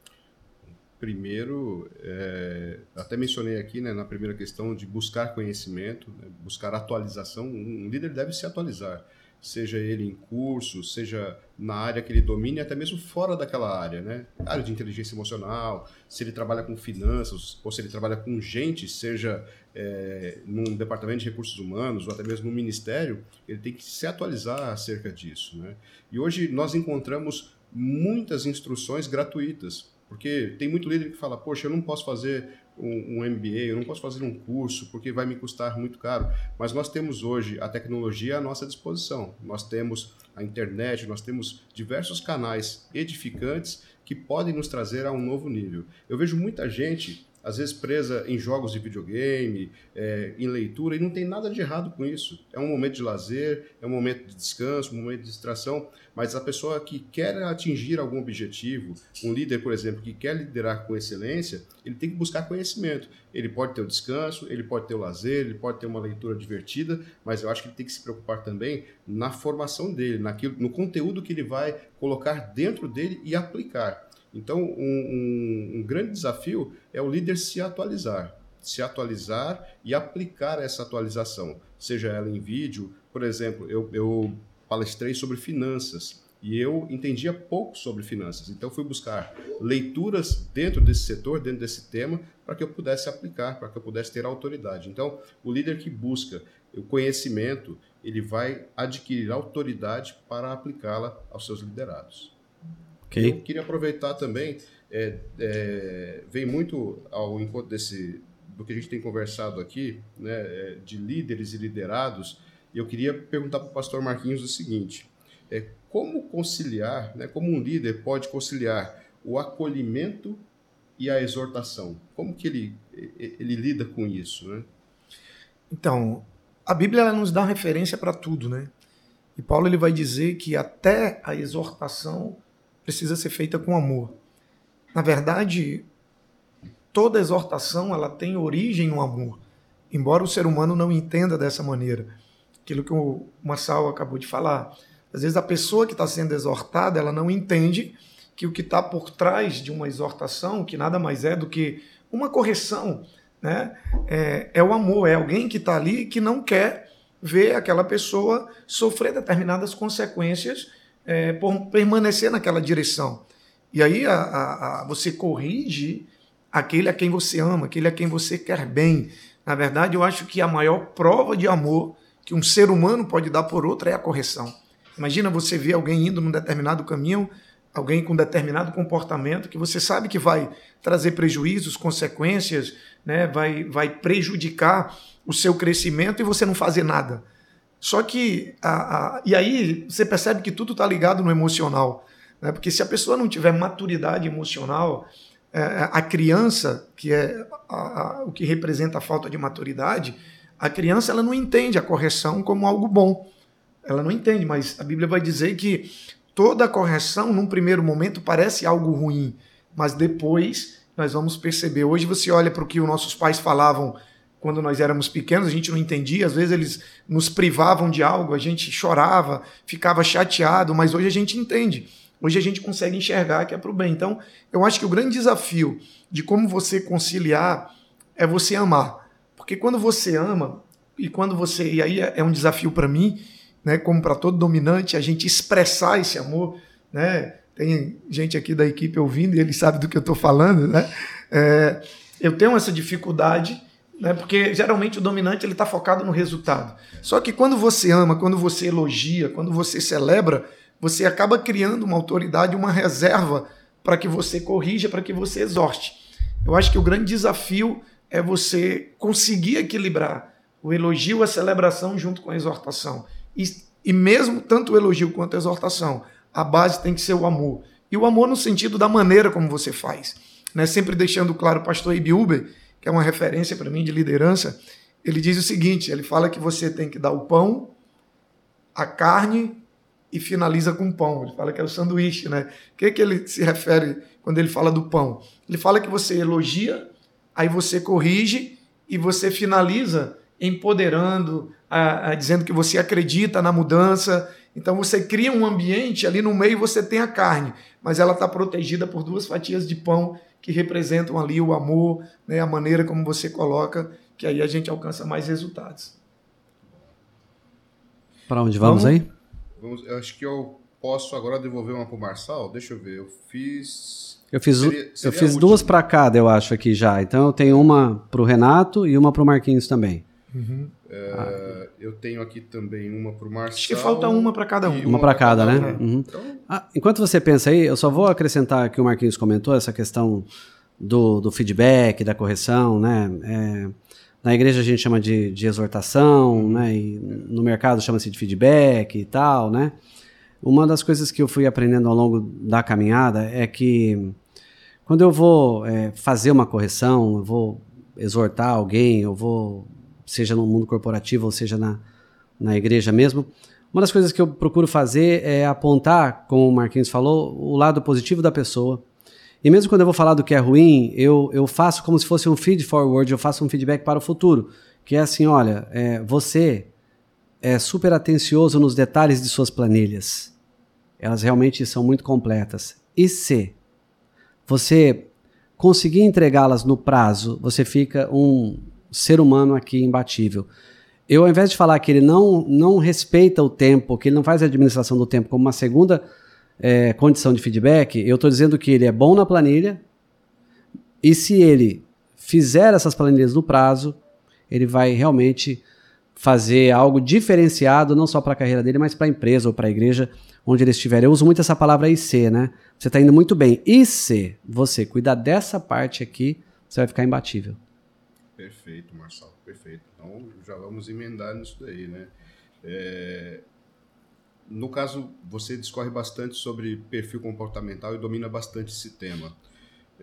Primeiro, é, até mencionei aqui né, na primeira questão de buscar conhecimento, né, buscar atualização. Um líder deve se atualizar, seja ele em curso, seja na área que ele domine, até mesmo fora daquela área, né? Área de inteligência emocional, se ele trabalha com finanças, ou se ele trabalha com gente, seja é, num departamento de recursos humanos, ou até mesmo no ministério, ele tem que se atualizar acerca disso, né? E hoje nós encontramos muitas instruções gratuitas porque tem muito líder que fala, poxa, eu não posso fazer um, MBA, eu não posso fazer um curso, porque vai me custar muito caro. Mas nós temos hoje a tecnologia à nossa disposição. Nós temos a internet, nós temos diversos canais edificantes que podem nos trazer a um novo nível. Eu vejo muita gente às vezes presa em jogos de videogame, é, em leitura, e não tem nada de errado com isso. É um momento de lazer, é um momento de descanso, um momento de distração, mas a pessoa que quer atingir algum objetivo, um líder, por exemplo, que quer liderar com excelência, ele tem que buscar conhecimento. Ele pode ter o descanso, ele pode ter o lazer, ele pode ter uma leitura divertida, mas eu acho que ele tem que se preocupar também na formação dele, naquilo, no conteúdo que ele vai colocar dentro dele e aplicar. Então, um, um, um grande desafio é o líder se atualizar, se atualizar e aplicar essa atualização, seja ela em vídeo, por exemplo, eu, eu palestrei sobre finanças e eu entendia pouco sobre finanças, então fui buscar leituras dentro desse setor, dentro desse tema, para que eu pudesse aplicar, para que eu pudesse ter autoridade. Então, o líder que busca o conhecimento, ele vai adquirir autoridade para aplicá-la aos seus liderados. Okay. Eu queria aproveitar também, é, é, vem muito ao encontro desse, do que a gente tem conversado aqui, né, é, de líderes e liderados, e eu queria perguntar para o pastor Marquinhos o seguinte, é, como conciliar, né, como um líder pode conciliar o acolhimento e a exortação? Como que ele, ele lida com isso? Né? Então, a Bíblia ela nos dá referência para tudo, né? E Paulo ele vai dizer que até a exortação precisa ser feita com amor. Na verdade, toda exortação ela tem origem no amor, embora o ser humano não entenda dessa maneira. Aquilo que o Marçal acabou de falar. Às vezes a pessoa que está sendo exortada, ela não entende que o que está por trás de uma exortação, que nada mais é do que uma correção, né? é, é o amor, é alguém que está ali que não quer ver aquela pessoa sofrer determinadas consequências é, por permanecer naquela direção. E aí a, a, a, você corrige aquele a quem você ama, aquele a quem você quer bem. Na verdade, eu acho que a maior prova de amor que um ser humano pode dar por outro é a correção. Imagina você ver alguém indo num determinado caminho, alguém com determinado comportamento que você sabe que vai trazer prejuízos, consequências, né, vai, vai prejudicar o seu crescimento e você não fazer nada. Só que, a, a, e aí você percebe que tudo está ligado no emocional. Né? Porque se a pessoa não tiver maturidade emocional, é, a criança, que é a, o que representa a falta de maturidade, a criança ela não entende a correção como algo bom. Ela não entende, mas a Bíblia vai dizer que toda correção, num primeiro momento, parece algo ruim, mas depois nós vamos perceber. Hoje você olha para o que os nossos pais falavam quando nós éramos pequenos, a gente não entendia, às vezes eles nos privavam de algo, a gente chorava, ficava chateado, mas hoje a gente entende. Hoje a gente consegue enxergar que é para o bem. Então, eu acho que o grande desafio de como você conciliar é você amar. Porque quando você ama, e quando você. E aí é, é um desafio para mim, né, como para todo dominante, a gente expressar esse amor. Né? Tem gente aqui da equipe ouvindo e ele sabe do que eu estou falando. Né? É, eu tenho essa dificuldade né? Porque geralmente o dominante ele está focado no resultado. Só que quando você ama, quando você elogia, quando você celebra, você acaba criando uma autoridade, uma reserva para que você corrija, para que você exorte. Eu acho que o grande desafio é você conseguir equilibrar o elogio, a celebração junto com a exortação. E, e mesmo tanto o elogio quanto a exortação, a base tem que ser o amor. E o amor no sentido da maneira como você faz. Né? Sempre deixando claro, pastor Ibi Uber, que é uma referência para mim de liderança, ele diz o seguinte: ele fala que você tem que dar o pão, a carne e finaliza com pão. Ele fala que é o sanduíche, né? O que, que ele se refere quando ele fala do pão? Ele fala que você elogia, aí você corrige e você finaliza empoderando, a, a, dizendo que você acredita na mudança. Então você cria um ambiente ali no meio você tem a carne, mas ela está protegida por duas fatias de pão que representam ali o amor, né, a maneira como você coloca, que aí a gente alcança mais resultados. Para onde vamos, vamos aí? Vamos, eu acho que eu posso agora devolver uma para o Marçal. Deixa eu ver, eu fiz. Eu fiz, seria, seria eu fiz duas para cada, eu acho, aqui já. Então eu tenho uma para o Renato e uma para o Marquinhos também. Uhum. É, eu tenho aqui também uma para o Marcelo. Acho que falta uma para cada um. Uma, uma para cada, cada, né? Uhum. Então... Ah, enquanto você pensa aí, eu só vou acrescentar que o Marquinhos comentou essa questão do, do feedback, da correção, né? É, na igreja a gente chama de, de exortação, né? E no mercado chama-se de feedback e tal, né? Uma das coisas que eu fui aprendendo ao longo da caminhada é que quando eu vou é, fazer uma correção, eu vou exortar alguém, eu vou seja no mundo corporativo ou seja na, na igreja mesmo. Uma das coisas que eu procuro fazer é apontar, como o Marquinhos falou, o lado positivo da pessoa. E mesmo quando eu vou falar do que é ruim, eu, eu faço como se fosse um feed forward, eu faço um feedback para o futuro. Que é assim: olha, é, você é super atencioso nos detalhes de suas planilhas. Elas realmente são muito completas. E se você conseguir entregá-las no prazo, você fica um, ser humano aqui imbatível. Eu, ao invés de falar que ele não, não respeita o tempo, que ele não faz a administração do tempo como uma segunda é, condição de feedback, eu estou dizendo que ele é bom na planilha e se ele fizer essas planilhas no prazo, ele vai realmente fazer algo diferenciado, não só para a carreira dele, mas para a empresa ou para a igreja onde ele estiver. Eu uso muito essa palavra IC, né? Você está indo muito bem. E se você cuidar dessa parte aqui, você vai ficar imbatível. Perfeito, Marçal, perfeito. Então já vamos emendar nisso daí, né? É, no caso, você discorre bastante sobre perfil comportamental e domina bastante esse tema.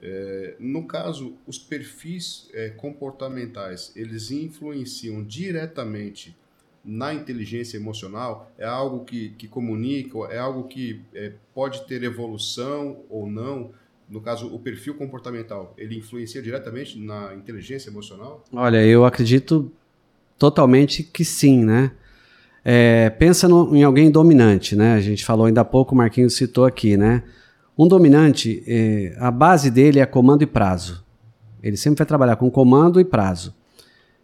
É, no caso, os perfis é, comportamentais, eles influenciam diretamente na inteligência emocional? É algo que, que comunica? É algo que é, pode ter evolução ou não? No caso, o perfil comportamental, ele influencia diretamente na inteligência emocional? Olha, eu acredito totalmente que sim, né? É, pensa no, em alguém dominante, né? A gente falou ainda há pouco, o Marquinhos citou aqui, né? Um dominante, é, a base dele é comando e prazo. Ele sempre vai trabalhar com comando e prazo.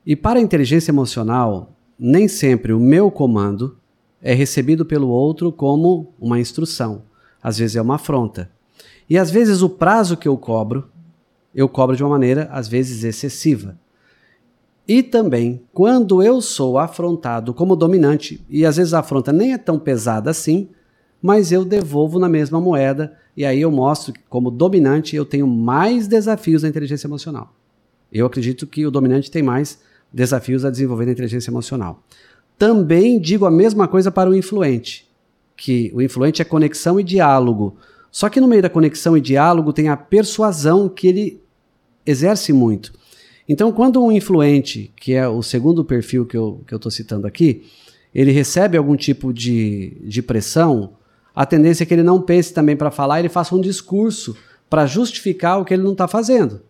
E para a inteligência emocional, nem sempre o meu comando é recebido pelo outro como uma instrução. Às vezes é uma afronta. E às vezes o prazo que eu cobro, eu cobro de uma maneira, às vezes, excessiva. E também, quando eu sou afrontado como dominante, e às vezes a afronta nem é tão pesada assim, mas eu devolvo na mesma moeda, e aí eu mostro que, como dominante, eu tenho mais desafios na inteligência emocional. Eu acredito que o dominante tem mais desafios a desenvolver na inteligência emocional. Também digo a mesma coisa para o influente, que o influente é conexão e diálogo Só que no meio da conexão e diálogo tem a persuasão que ele exerce muito. Então, quando um influente, que é o segundo perfil que eu estou citando aqui, ele recebe algum tipo de, de pressão, a tendência é que ele não pense também para falar, ele faça um discurso para justificar o que ele não está fazendo.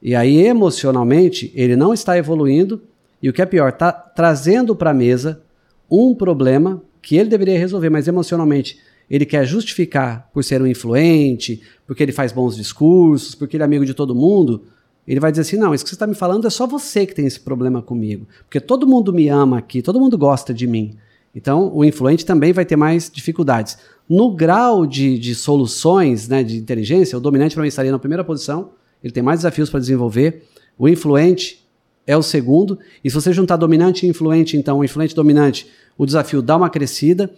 E aí, emocionalmente, ele não está evoluindo e o que é pior, está trazendo para a mesa um problema que ele deveria resolver, mas emocionalmente ele quer justificar por ser um influente, porque ele faz bons discursos, porque ele é amigo de todo mundo. Ele vai dizer assim: não, isso que você está me falando é só você que tem esse problema comigo. Porque todo mundo me ama aqui, todo mundo gosta de mim. Então, o influente também vai ter mais dificuldades. No grau de, de soluções né, de inteligência, o dominante para mim estaria na primeira posição, ele tem mais desafios para desenvolver. O influente é o segundo. E se você juntar dominante e influente, então, o influente e dominante, o desafio dá uma crescida.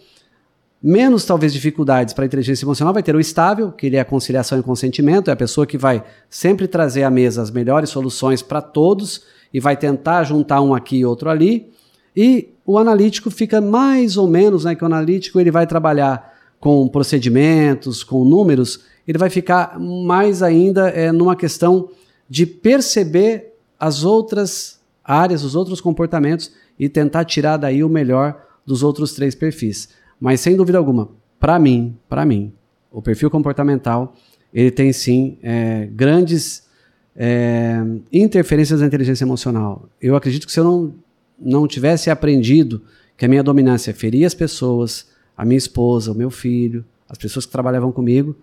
Menos, talvez, dificuldades para a inteligência emocional vai ter o estável, que ele é a conciliação e consentimento, é a pessoa que vai sempre trazer à mesa as melhores soluções para todos e vai tentar juntar um aqui e outro ali. E o analítico fica mais ou menos, né, que o analítico ele vai trabalhar com procedimentos, com números, ele vai ficar mais ainda é, numa questão de perceber as outras áreas, os outros comportamentos e tentar tirar daí o melhor dos outros três perfis. Mas sem dúvida alguma, para mim, para mim, o perfil comportamental ele tem sim é, grandes é, interferências na inteligência emocional. Eu acredito que se eu não, não tivesse aprendido que a minha dominância feria as pessoas, a minha esposa, o meu filho, as pessoas que trabalhavam comigo,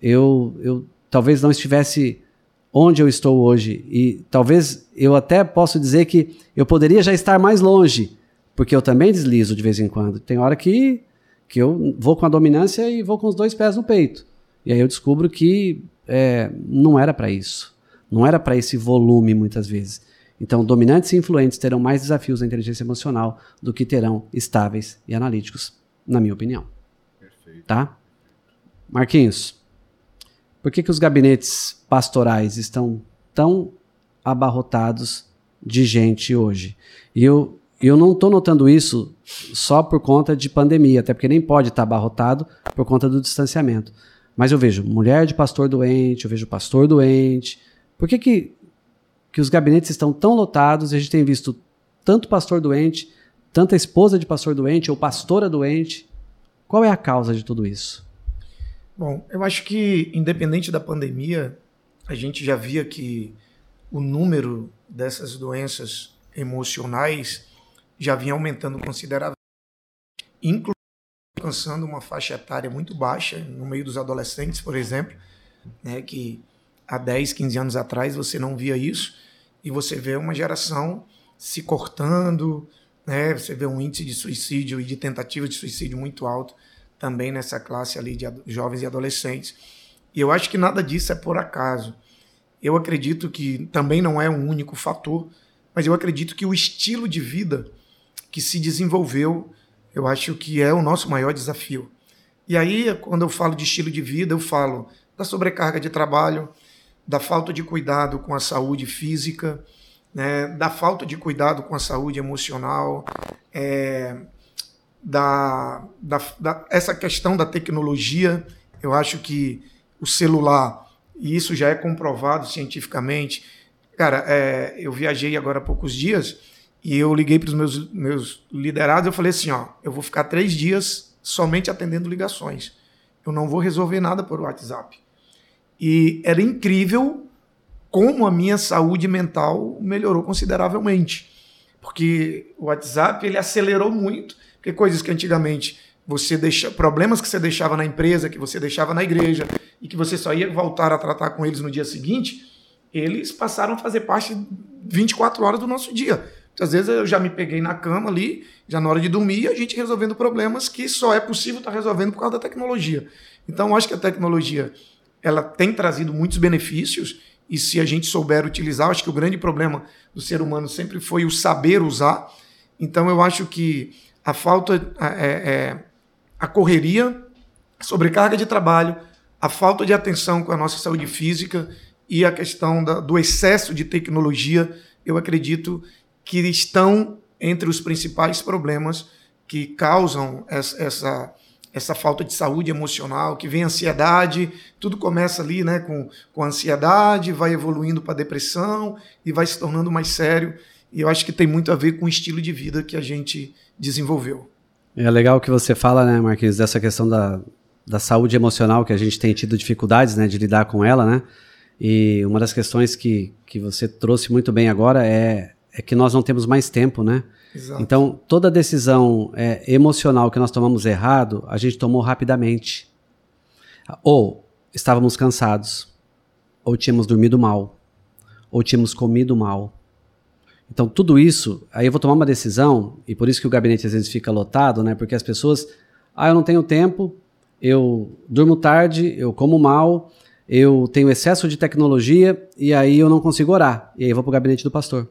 eu, eu talvez não estivesse onde eu estou hoje. E talvez eu até posso dizer que eu poderia já estar mais longe, porque eu também deslizo de vez em quando. Tem hora que, que eu vou com a dominância e vou com os dois pés no peito. E aí eu descubro que é, não era para isso. Não era para esse volume muitas vezes. Então, dominantes e influentes terão mais desafios na inteligência emocional do que terão estáveis e analíticos, na minha opinião. Perfeito. Tá? Marquinhos, por que, que os gabinetes pastorais estão tão abarrotados de gente hoje? E eu, eu não estou notando isso só por conta de pandemia, até porque nem pode estar tá abarrotado por conta do distanciamento. Mas eu vejo mulher de pastor doente, eu vejo pastor doente. Por que, que, que os gabinetes estão tão lotados e a gente tem visto tanto pastor doente, tanta esposa de pastor doente ou pastora doente? Qual é a causa de tudo isso? Bom, eu acho que, independente da pandemia, a gente já via que o número dessas doenças emocionais já vinha aumentando consideravelmente, inclusive alcançando uma faixa etária muito baixa, no meio dos adolescentes, por exemplo, né, que há 10, 15 anos atrás você não via isso, e você vê uma geração se cortando, né, você vê um índice de suicídio e de tentativa de suicídio muito alto também nessa classe ali de jovens e adolescentes. E eu acho que nada disso é por acaso. Eu acredito que também não é um único fator, mas eu acredito que o estilo de vida que se desenvolveu, eu acho que é o nosso maior desafio. E aí, quando eu falo de estilo de vida, eu falo da sobrecarga de trabalho, da falta de cuidado com a saúde física, né, da falta de cuidado com a saúde emocional, é, da, da, da, essa questão da tecnologia. Eu acho que o celular, e isso já é comprovado cientificamente. Cara, é, eu viajei agora há poucos dias e eu liguei para os meus, meus liderados. Eu falei assim: ó, eu vou ficar três dias somente atendendo ligações. Eu não vou resolver nada por WhatsApp. E era incrível como a minha saúde mental melhorou consideravelmente. Porque o WhatsApp ele acelerou muito porque coisas que antigamente você deixa, problemas que você deixava na empresa, que você deixava na igreja e que você só ia voltar a tratar com eles no dia seguinte, eles passaram a fazer parte 24 horas do nosso dia. Às vezes eu já me peguei na cama ali, já na hora de dormir, a gente resolvendo problemas que só é possível estar resolvendo por causa da tecnologia. Então, acho que a tecnologia ela tem trazido muitos benefícios e se a gente souber utilizar, acho que o grande problema do ser humano sempre foi o saber usar. Então, eu acho que a falta, é, é, a correria, a sobrecarga de trabalho, a falta de atenção com a nossa saúde física e a questão da, do excesso de tecnologia, eu acredito que estão entre os principais problemas que causam essa, essa essa falta de saúde emocional, que vem ansiedade, tudo começa ali né, com, com ansiedade, vai evoluindo para depressão e vai se tornando mais sério. E eu acho que tem muito a ver com o estilo de vida que a gente desenvolveu. É legal que você fala, né, Marquinhos, dessa questão da, da saúde emocional, que a gente tem tido dificuldades né, de lidar com ela, né? E uma das questões que, que você trouxe muito bem agora é, é que nós não temos mais tempo, né? Exato. Então, toda decisão é, emocional que nós tomamos errado, a gente tomou rapidamente. Ou estávamos cansados, ou tínhamos dormido mal, ou tínhamos comido mal. Então, tudo isso, aí eu vou tomar uma decisão, e por isso que o gabinete às vezes fica lotado, né? Porque as pessoas, ah, eu não tenho tempo, eu durmo tarde, eu como mal, eu tenho excesso de tecnologia, e aí eu não consigo orar. E aí eu vou para o gabinete do pastor.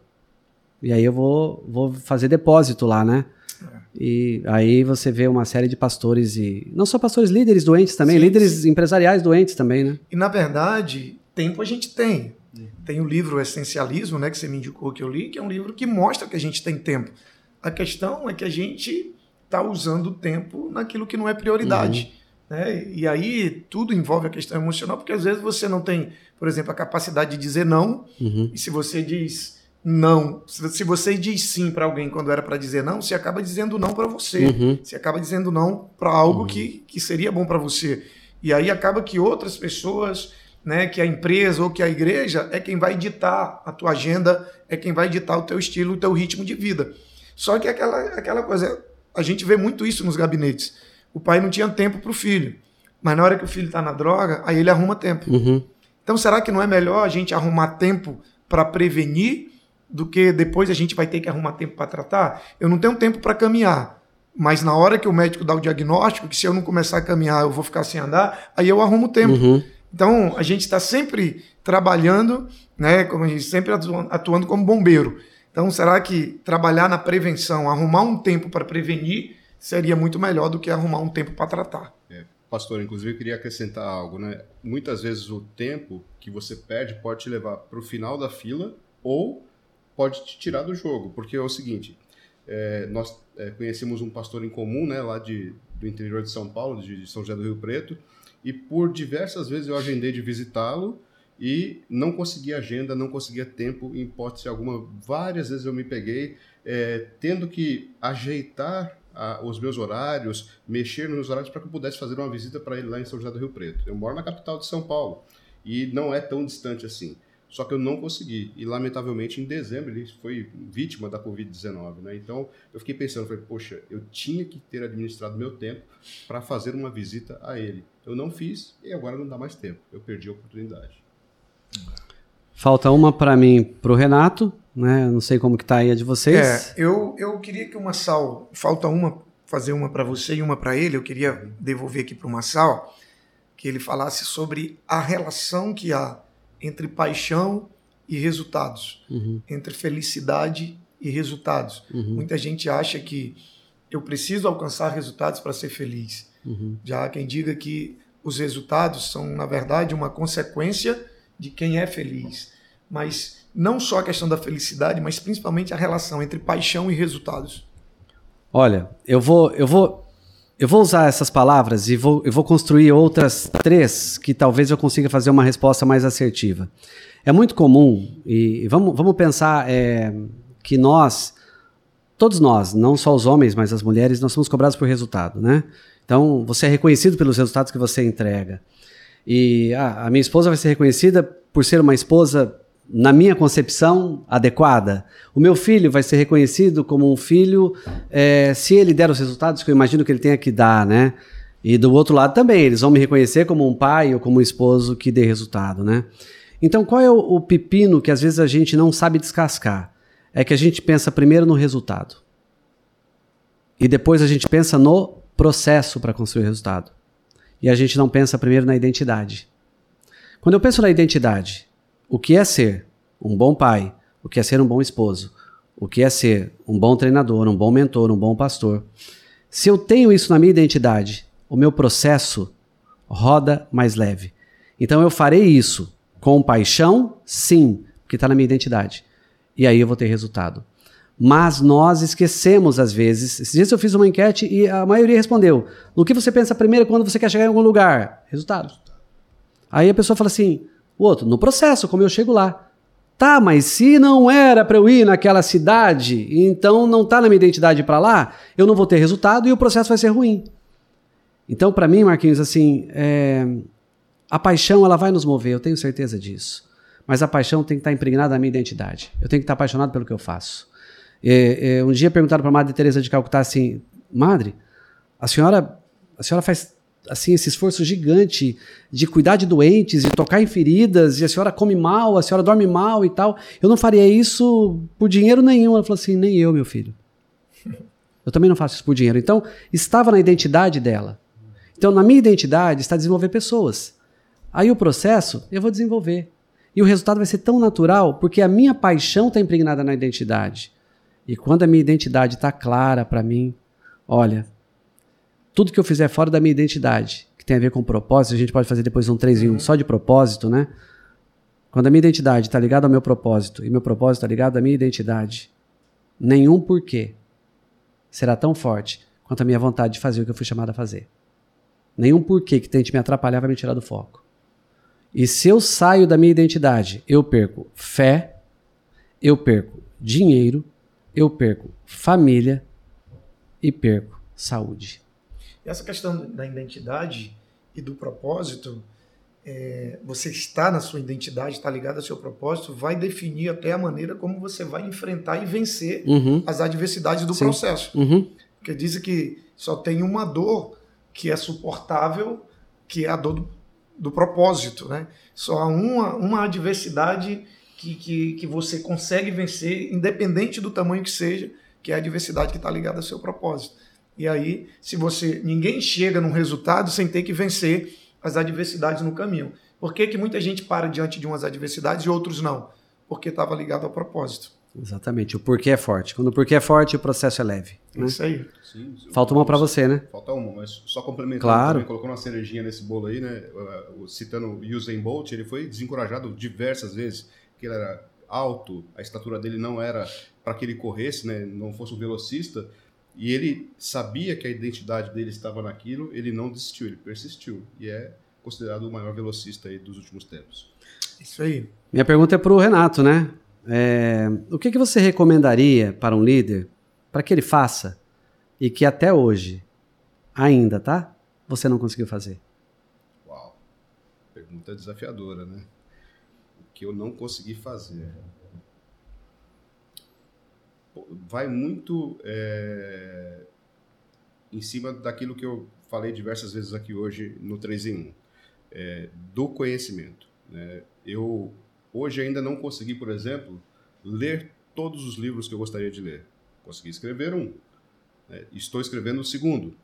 E aí eu vou, vou fazer depósito lá, né? É. E aí você vê uma série de pastores e. Não só pastores, líderes doentes também, sim, líderes sim. empresariais doentes também, né? E na verdade, tempo a gente tem. Tem o livro Essencialismo, né, que você me indicou que eu li, que é um livro que mostra que a gente tem tempo. A questão é que a gente está usando o tempo naquilo que não é prioridade. Uhum. Né? E aí tudo envolve a questão emocional, porque às vezes você não tem, por exemplo, a capacidade de dizer não, uhum. e se você diz não. Se você diz sim para alguém quando era para dizer não, você acaba dizendo não para você. Uhum. Você acaba dizendo não para algo uhum. que, que seria bom para você. E aí acaba que outras pessoas, né, que a empresa ou que a igreja é quem vai ditar a tua agenda, é quem vai ditar o teu estilo, o teu ritmo de vida. Só que aquela, aquela coisa, a gente vê muito isso nos gabinetes. O pai não tinha tempo para o filho, mas na hora que o filho está na droga, aí ele arruma tempo. Uhum. Então será que não é melhor a gente arrumar tempo para prevenir do que depois a gente vai ter que arrumar tempo para tratar. Eu não tenho tempo para caminhar, mas na hora que o médico dá o diagnóstico, que se eu não começar a caminhar eu vou ficar sem andar, aí eu arrumo tempo. Uhum. Então a gente está sempre trabalhando, né, como a gente sempre atuando como bombeiro. Então será que trabalhar na prevenção, arrumar um tempo para prevenir seria muito melhor do que arrumar um tempo para tratar? É. Pastor, inclusive eu queria acrescentar algo, né? Muitas vezes o tempo que você perde pode te levar para o final da fila ou pode te tirar do jogo, porque é o seguinte, é, nós é, conhecemos um pastor em comum, né, lá de, do interior de São Paulo, de, de São José do Rio Preto, e por diversas vezes eu agendei de visitá-lo e não conseguia agenda, não conseguia tempo, em hipótese alguma. Várias vezes eu me peguei é, tendo que ajeitar a, os meus horários, mexer nos meus horários para que eu pudesse fazer uma visita para ele lá em São José do Rio Preto. Eu moro na capital de São Paulo e não é tão distante assim. Só que eu não consegui. E, lamentavelmente, em dezembro, ele foi vítima da Covid-19. Né? Então, eu fiquei pensando, falei, poxa, eu tinha que ter administrado meu tempo para fazer uma visita a ele. Eu não fiz e agora não dá mais tempo. Eu perdi a oportunidade. Falta uma para mim, para o Renato. Né? Não sei como que tá aí a de vocês. É, eu, eu queria que o Massal... Falta uma, fazer uma para você e uma para ele. Eu queria devolver aqui para o Massal que ele falasse sobre a relação que há entre paixão e resultados, uhum. entre felicidade e resultados. Uhum. Muita gente acha que eu preciso alcançar resultados para ser feliz. Uhum. Já há quem diga que os resultados são, na verdade, uma consequência de quem é feliz. Mas não só a questão da felicidade, mas principalmente a relação entre paixão e resultados. Olha, eu vou, eu vou eu vou usar essas palavras e vou, eu vou construir outras três que talvez eu consiga fazer uma resposta mais assertiva. É muito comum, e vamos, vamos pensar é, que nós, todos nós, não só os homens, mas as mulheres, nós somos cobrados por resultado, né? Então, você é reconhecido pelos resultados que você entrega. E a minha esposa vai ser reconhecida por ser uma esposa na minha concepção, adequada. O meu filho vai ser reconhecido como um filho é, se ele der os resultados que eu imagino que ele tenha que dar, né? E do outro lado também, eles vão me reconhecer como um pai ou como um esposo que dê resultado, né? Então, qual é o, o pepino que às vezes a gente não sabe descascar? É que a gente pensa primeiro no resultado. E depois a gente pensa no processo para construir o resultado. E a gente não pensa primeiro na identidade. Quando eu penso na identidade, o que é ser um bom pai, o que é ser um bom esposo, o que é ser um bom treinador, um bom mentor, um bom pastor. Se eu tenho isso na minha identidade, o meu processo roda mais leve. Então eu farei isso com paixão, sim, porque está na minha identidade. E aí eu vou ter resultado. Mas nós esquecemos às vezes. Esses dias eu fiz uma enquete e a maioria respondeu: No que você pensa primeiro quando você quer chegar em algum lugar? Resultado. Aí a pessoa fala assim: o outro, no processo, como eu chego lá. Tá, mas se não era para eu ir naquela cidade, então não tá na minha identidade para lá, eu não vou ter resultado e o processo vai ser ruim. Então, para mim, Marquinhos, assim, é... a paixão ela vai nos mover, eu tenho certeza disso. Mas a paixão tem que estar impregnada na minha identidade. Eu tenho que estar apaixonado pelo que eu faço. É, é, um dia perguntaram para a Madre Teresa de Calcutá assim, Madre, a senhora, a senhora faz assim esse esforço gigante de cuidar de doentes, de tocar em feridas, e a senhora come mal, a senhora dorme mal e tal. Eu não faria isso por dinheiro nenhum. Ela falou assim, nem eu, meu filho. Eu também não faço isso por dinheiro. Então, estava na identidade dela. Então, na minha identidade está desenvolver pessoas. Aí o processo eu vou desenvolver. E o resultado vai ser tão natural porque a minha paixão está impregnada na identidade. E quando a minha identidade está clara para mim, olha, tudo que eu fizer fora da minha identidade, que tem a ver com propósito, a gente pode fazer depois um 3 em 1 uhum. só de propósito, né? Quando a minha identidade está ligada ao meu propósito e meu propósito está ligado à minha identidade, nenhum porquê será tão forte quanto a minha vontade de fazer o que eu fui chamado a fazer. Nenhum porquê que tente me atrapalhar vai me tirar do foco. E se eu saio da minha identidade, eu perco fé, eu perco dinheiro, eu perco família e perco saúde. E essa questão da identidade e do propósito, é, você está na sua identidade, está ligado ao seu propósito, vai definir até a maneira como você vai enfrentar e vencer uhum. as adversidades do Sim. processo. Uhum. Porque dizem que só tem uma dor que é suportável, que é a dor do, do propósito. Né? Só há uma, uma adversidade que, que, que você consegue vencer, independente do tamanho que seja, que é a adversidade que está ligada ao seu propósito. E aí, se você ninguém chega num resultado sem ter que vencer as adversidades no caminho. Por que, que muita gente para diante de umas adversidades e outros não? Porque estava ligado ao propósito. Exatamente. O porquê é forte. Quando o porquê é forte, o processo é leve. Né? Isso aí. Sim, falta uma para você, né? Falta uma, mas só complementando claro. também, colocando uma cerejinha nesse bolo aí, né? Citando o Usain Bolt, ele foi desencorajado diversas vezes, que ele era alto, a estatura dele não era para que ele corresse, né? Não fosse um velocista, e ele sabia que a identidade dele estava naquilo, ele não desistiu, ele persistiu. E é considerado o maior velocista aí dos últimos tempos. Isso aí. Minha pergunta é para o Renato, né? É, o que, que você recomendaria para um líder para que ele faça e que até hoje, ainda, tá? Você não conseguiu fazer? Uau, pergunta desafiadora, né? O que eu não consegui fazer vai muito é, em cima daquilo que eu falei diversas vezes aqui hoje no 3 em 1, é, do conhecimento. Né? Eu hoje ainda não consegui, por exemplo, ler todos os livros que eu gostaria de ler. Consegui escrever um, né? estou escrevendo o segundo,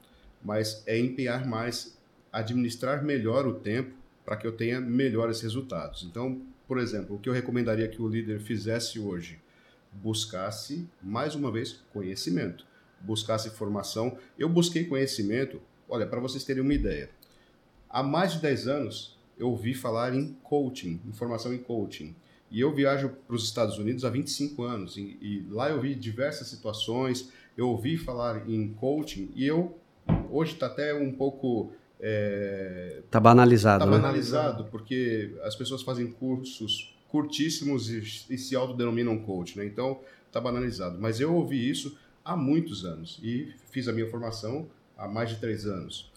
mas é empenhar mais, administrar melhor o tempo para que eu tenha melhores resultados. Então, por exemplo, o que eu recomendaria que o líder fizesse hoje? Buscasse, mais uma vez, conhecimento, buscasse formação. Eu busquei conhecimento, olha, para vocês terem uma ideia. Há mais de 10 anos eu ouvi falar em coaching, informação em coaching. E eu viajo para os Estados Unidos há 25 anos e, e, lá eu vi diversas situações, eu ouvi falar em coaching e eu hoje está até um pouco é, tá banalizado, tá né? banalizado porque as pessoas fazem cursos curtíssimos e, e se autodenominam coach, né? Então, está banalizado. Mas eu ouvi isso há muitos anos e fiz a minha formação há mais de três anos.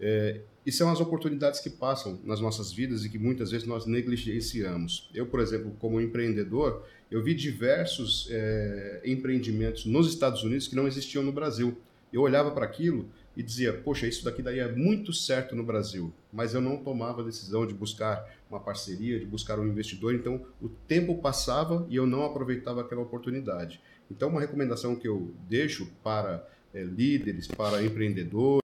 É, e são as oportunidades que passam nas nossas vidas e que muitas vezes nós negligenciamos. Eu, por exemplo, como empreendedor, eu vi diversos é, empreendimentos nos Estados Unidos que não existiam no Brasil. Eu olhava para aquilo e dizia, poxa, isso daqui daria muito certo no Brasil, mas eu não tomava a decisão de buscar uma parceria, de buscar um investidor, então o tempo passava e eu não aproveitava aquela oportunidade. Então, uma recomendação que eu deixo para é, líderes, para empreendedores,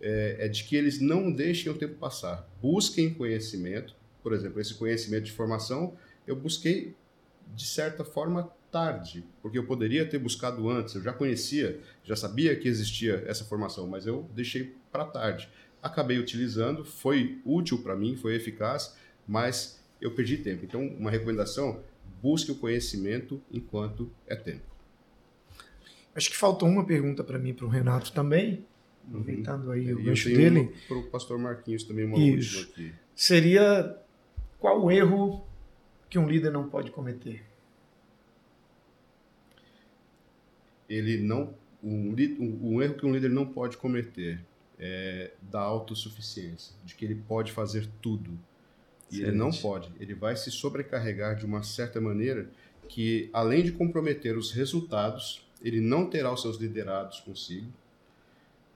é, é de que eles não deixem o tempo passar, busquem conhecimento, por exemplo, esse conhecimento de formação, eu busquei de certa forma tarde, porque eu poderia ter buscado antes, eu já conhecia, já sabia que existia essa formação, mas eu deixei para tarde. Acabei utilizando, foi útil para mim, foi eficaz, mas eu perdi tempo. Então, uma recomendação: busque o conhecimento enquanto é tempo. Acho que faltou uma pergunta para mim, para o Renato também, uhum. aproveitando aí o gancho dele. Para o pastor Marquinhos também, uma Isso. aqui. Seria qual o erro que um líder não pode cometer? Ele não. Um, um, erro que um líder não pode cometer é da autossuficiência, de que ele pode fazer tudo. E ele não pode. Ele vai se sobrecarregar de uma certa maneira que, além de comprometer os resultados, ele não terá os seus liderados consigo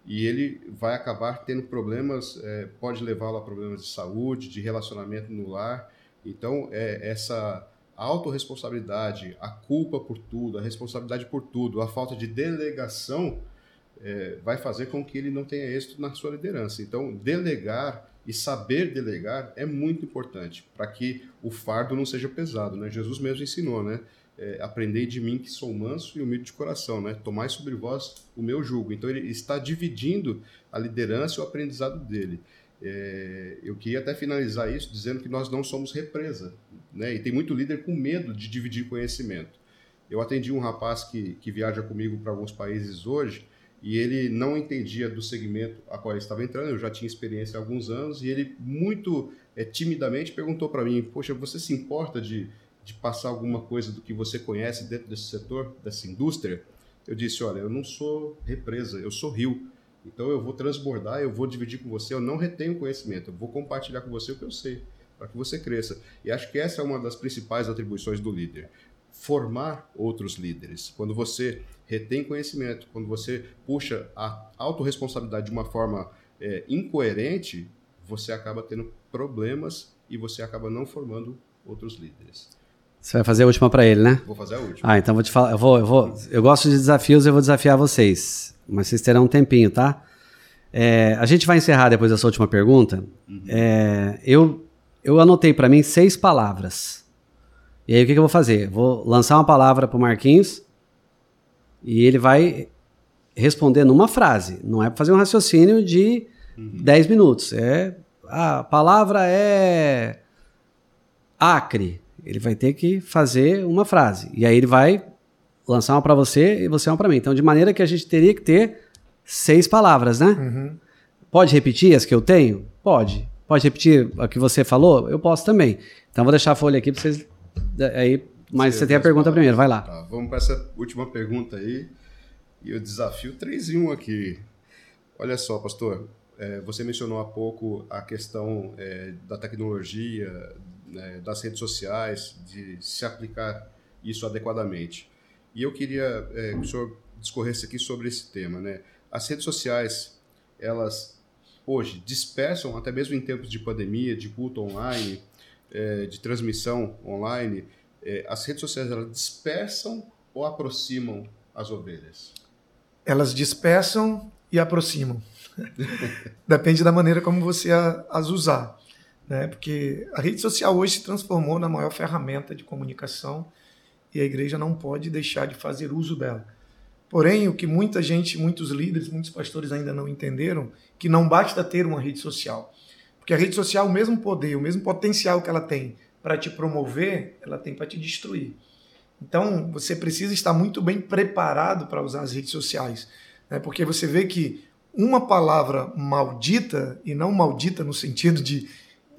e ele vai acabar tendo problemas, é, pode levá-lo a problemas de saúde, de relacionamento no lar. Então, é, essa autorresponsabilidade, a culpa por tudo, a responsabilidade por tudo, a falta de delegação é, vai fazer com que ele não tenha êxito na sua liderança. Então, delegar e saber delegar é muito importante para que o fardo não seja pesado. Né? Jesus mesmo ensinou, né? é, aprendei de mim que sou manso e humilde de coração, né? Tomai sobre vós o meu jugo. Então ele está dividindo a liderança e o aprendizado dele. É, eu queria até finalizar isso dizendo que nós não somos represa, né? E tem muito líder com medo de dividir conhecimento. Eu atendi um rapaz que, que viaja comigo para alguns países hoje e ele não entendia do segmento a qual ele estava entrando. Eu já tinha experiência há alguns anos e ele muito é, timidamente perguntou para mim: Poxa, você se importa de de passar alguma coisa do que você conhece dentro desse setor, dessa indústria, eu disse, olha, eu não sou represa, eu sou rio. Então eu vou transbordar, eu vou dividir com você, eu não retenho conhecimento, eu vou compartilhar com você o que eu sei, para que você cresça. E acho que essa é uma das principais atribuições do líder. Formar outros líderes. Quando você retém conhecimento, quando você puxa a autorresponsabilidade de uma forma é, incoerente, você acaba tendo problemas e você acaba não formando outros líderes. Você vai fazer a última para ele, né? Vou fazer a última. Ah, então vou te falar. Eu, vou, eu, vou, eu gosto de desafios, eu vou desafiar vocês. Mas vocês terão um tempinho, tá? É, a gente vai encerrar depois dessa última pergunta. Uhum. É, eu, eu anotei para mim seis palavras. E aí o que, que eu vou fazer? Vou lançar uma palavra para Marquinhos e ele vai responder numa frase. Não é para fazer um raciocínio de uhum. 10 minutos. É a palavra é acre. Ele vai ter que fazer uma frase. E aí ele vai lançar uma para você e você uma para mim. Então, de maneira que a gente teria que ter seis palavras, né? Uhum. Pode repetir as que eu tenho? Pode. Pode repetir a que você falou? Eu posso também. Então, vou deixar a folha aqui para vocês. Aí, mas você, você tem a pergunta primeiro, vai lá. Tá, vamos para essa última pergunta aí. E eu desafio 3 em 1 aqui. Olha só, pastor. É, você mencionou há pouco a questão é, da tecnologia, né, das redes sociais, de se aplicar isso adequadamente. E eu queria é, que o senhor discorresse aqui sobre esse tema. Né? As redes sociais, elas hoje dispersam, até mesmo em tempos de pandemia, de culto online, é, de transmissão online, é, as redes sociais elas dispersam ou aproximam as ovelhas? Elas dispersam e aproximam. Depende da maneira como você as usar né? porque a rede social hoje se transformou na maior ferramenta de comunicação e a igreja não pode deixar de fazer uso dela. Porém, o que muita gente, muitos líderes, muitos pastores ainda não entenderam, que não basta ter uma rede social. Porque a rede social, o mesmo poder, o mesmo potencial que ela tem para te promover, ela tem para te destruir. Então, você precisa estar muito bem preparado para usar as redes sociais. Né? Porque você vê que uma palavra maldita, e não maldita no sentido de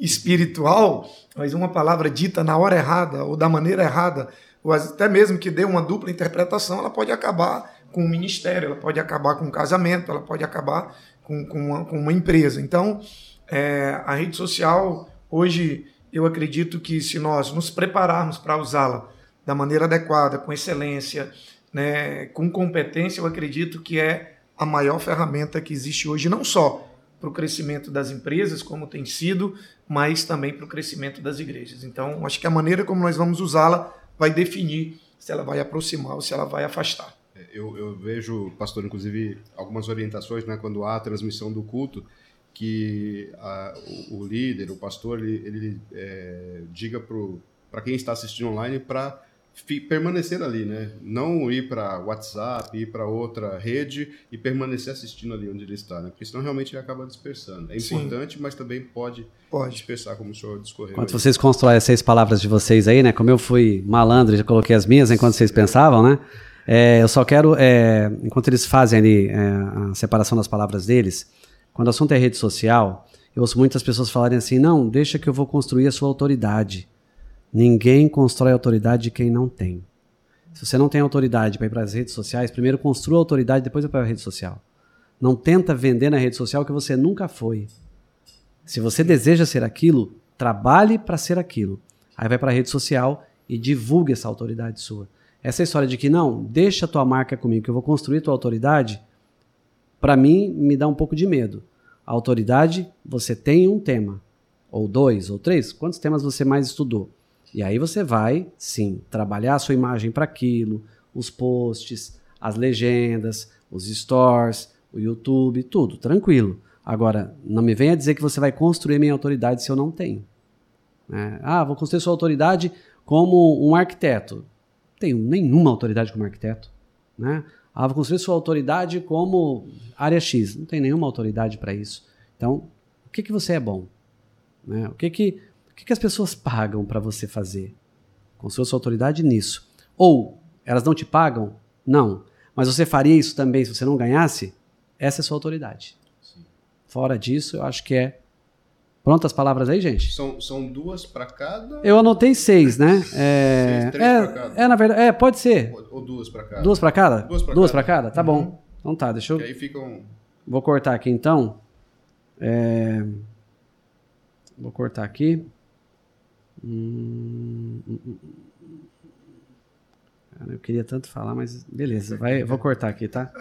espiritual, mas uma palavra dita na hora errada ou da maneira errada, ou até mesmo que dê uma dupla interpretação, ela pode acabar com o ministério, ela pode acabar com o casamento, ela pode acabar com, com, uma, com uma empresa. Então, é, a rede social, hoje, eu acredito que se nós nos prepararmos para usá-la da maneira adequada, com excelência, né, com competência, eu acredito que é a maior ferramenta que existe hoje, não só para o crescimento das empresas, como tem sido, mas também para o crescimento das igrejas. Então, acho que a maneira como nós vamos usá-la vai definir se ela vai aproximar ou se ela vai afastar. É, eu, eu vejo, pastor, inclusive, algumas orientações né, quando há a transmissão do culto, que a, o, o, líder, o pastor, ele, ele é, diga para quem está assistindo online para permanecer ali, né? Não ir para WhatsApp, ir para outra rede e permanecer assistindo ali onde ele está, né? Porque senão realmente ele acaba dispersando. É importante, Sim. mas também pode, pode dispersar, como o senhor discorreu. Enquanto aí. vocês constroem as seis palavras de vocês aí, né? Como eu fui malandro e já coloquei as minhas enquanto vocês pensavam, né? É, eu só quero, é, enquanto eles fazem ali é, a separação das palavras deles, quando o assunto é rede social, eu ouço muitas pessoas falarem assim: não, deixa que eu vou construir a sua autoridade. Ninguém constrói autoridade de quem não tem. Se você não tem autoridade para ir para as redes sociais, primeiro construa a autoridade, depois vai para a rede social. Não tenta vender na rede social que você nunca foi. Se você deseja ser aquilo, trabalhe para ser aquilo. Aí vai para a rede social e divulgue essa autoridade sua. Essa história de que não, deixa a tua marca comigo, que eu vou construir tua autoridade, para mim me dá um pouco de medo. A autoridade, você tem um tema, ou dois, ou três, quantos temas você mais estudou? E aí você vai, sim, trabalhar a sua imagem para aquilo, os posts, as legendas, os stores, o YouTube, tudo, tranquilo. Agora, não me venha dizer que você vai construir minha autoridade se eu não tenho. É, ah, vou construir sua autoridade como um arquiteto. Tenho nenhuma autoridade como arquiteto. Né? Ah, vou construir sua autoridade como área X. Não tem nenhuma autoridade para isso. Então, o que, que você é bom? Né? O, que, que, que, que as pessoas pagam para você fazer? Construa sua autoridade nisso. Ou elas não te pagam? Não. Mas você faria isso também se você não ganhasse? Essa é a sua autoridade. Sim. Fora disso, eu acho que é Prontas palavras aí, gente? São, são duas para cada? Eu anotei seis, né? É, seis, três é, cada. É, na verdade, é, pode ser. Ou, ou duas para cada? Duas para cada? Duas para cada. Pra cada? Tá uhum. bom. Então tá, deixa eu... Que aí ficam... Vou cortar aqui então. É... Vou cortar aqui. Hum... Eu queria tanto falar, mas beleza, vai, vou cortar aqui, tá?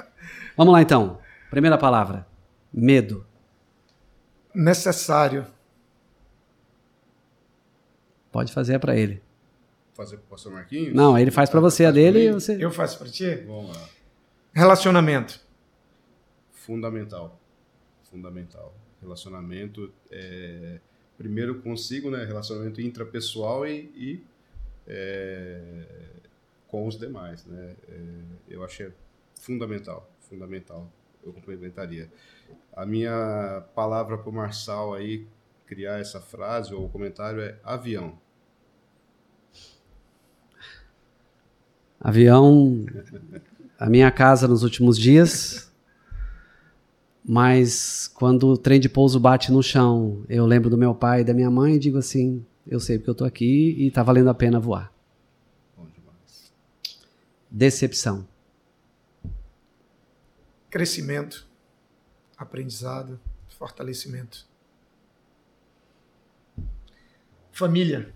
Vamos lá então. Primeira palavra: medo necessário. Pode fazer para ele. Fazer para o pastor Marquinhos? Não, ele faz para você a dele e você. Eu faço para ti? Vamos lá. Relacionamento. Fundamental. Fundamental. Relacionamento é, primeiro consigo, né? Relacionamento intrapessoal e, e é, com os demais, né? É, eu acho é fundamental, fundamental. Eu complementaria. A minha palavra para o Marçal aí criar essa frase ou comentário é avião. Avião, a minha casa nos últimos dias, mas quando o trem de pouso bate no chão, eu lembro do meu pai e da minha mãe e digo assim: eu sei porque eu estou aqui e está valendo a pena voar. Bom demais. Decepção. Crescimento aprendizado, fortalecimento. Família.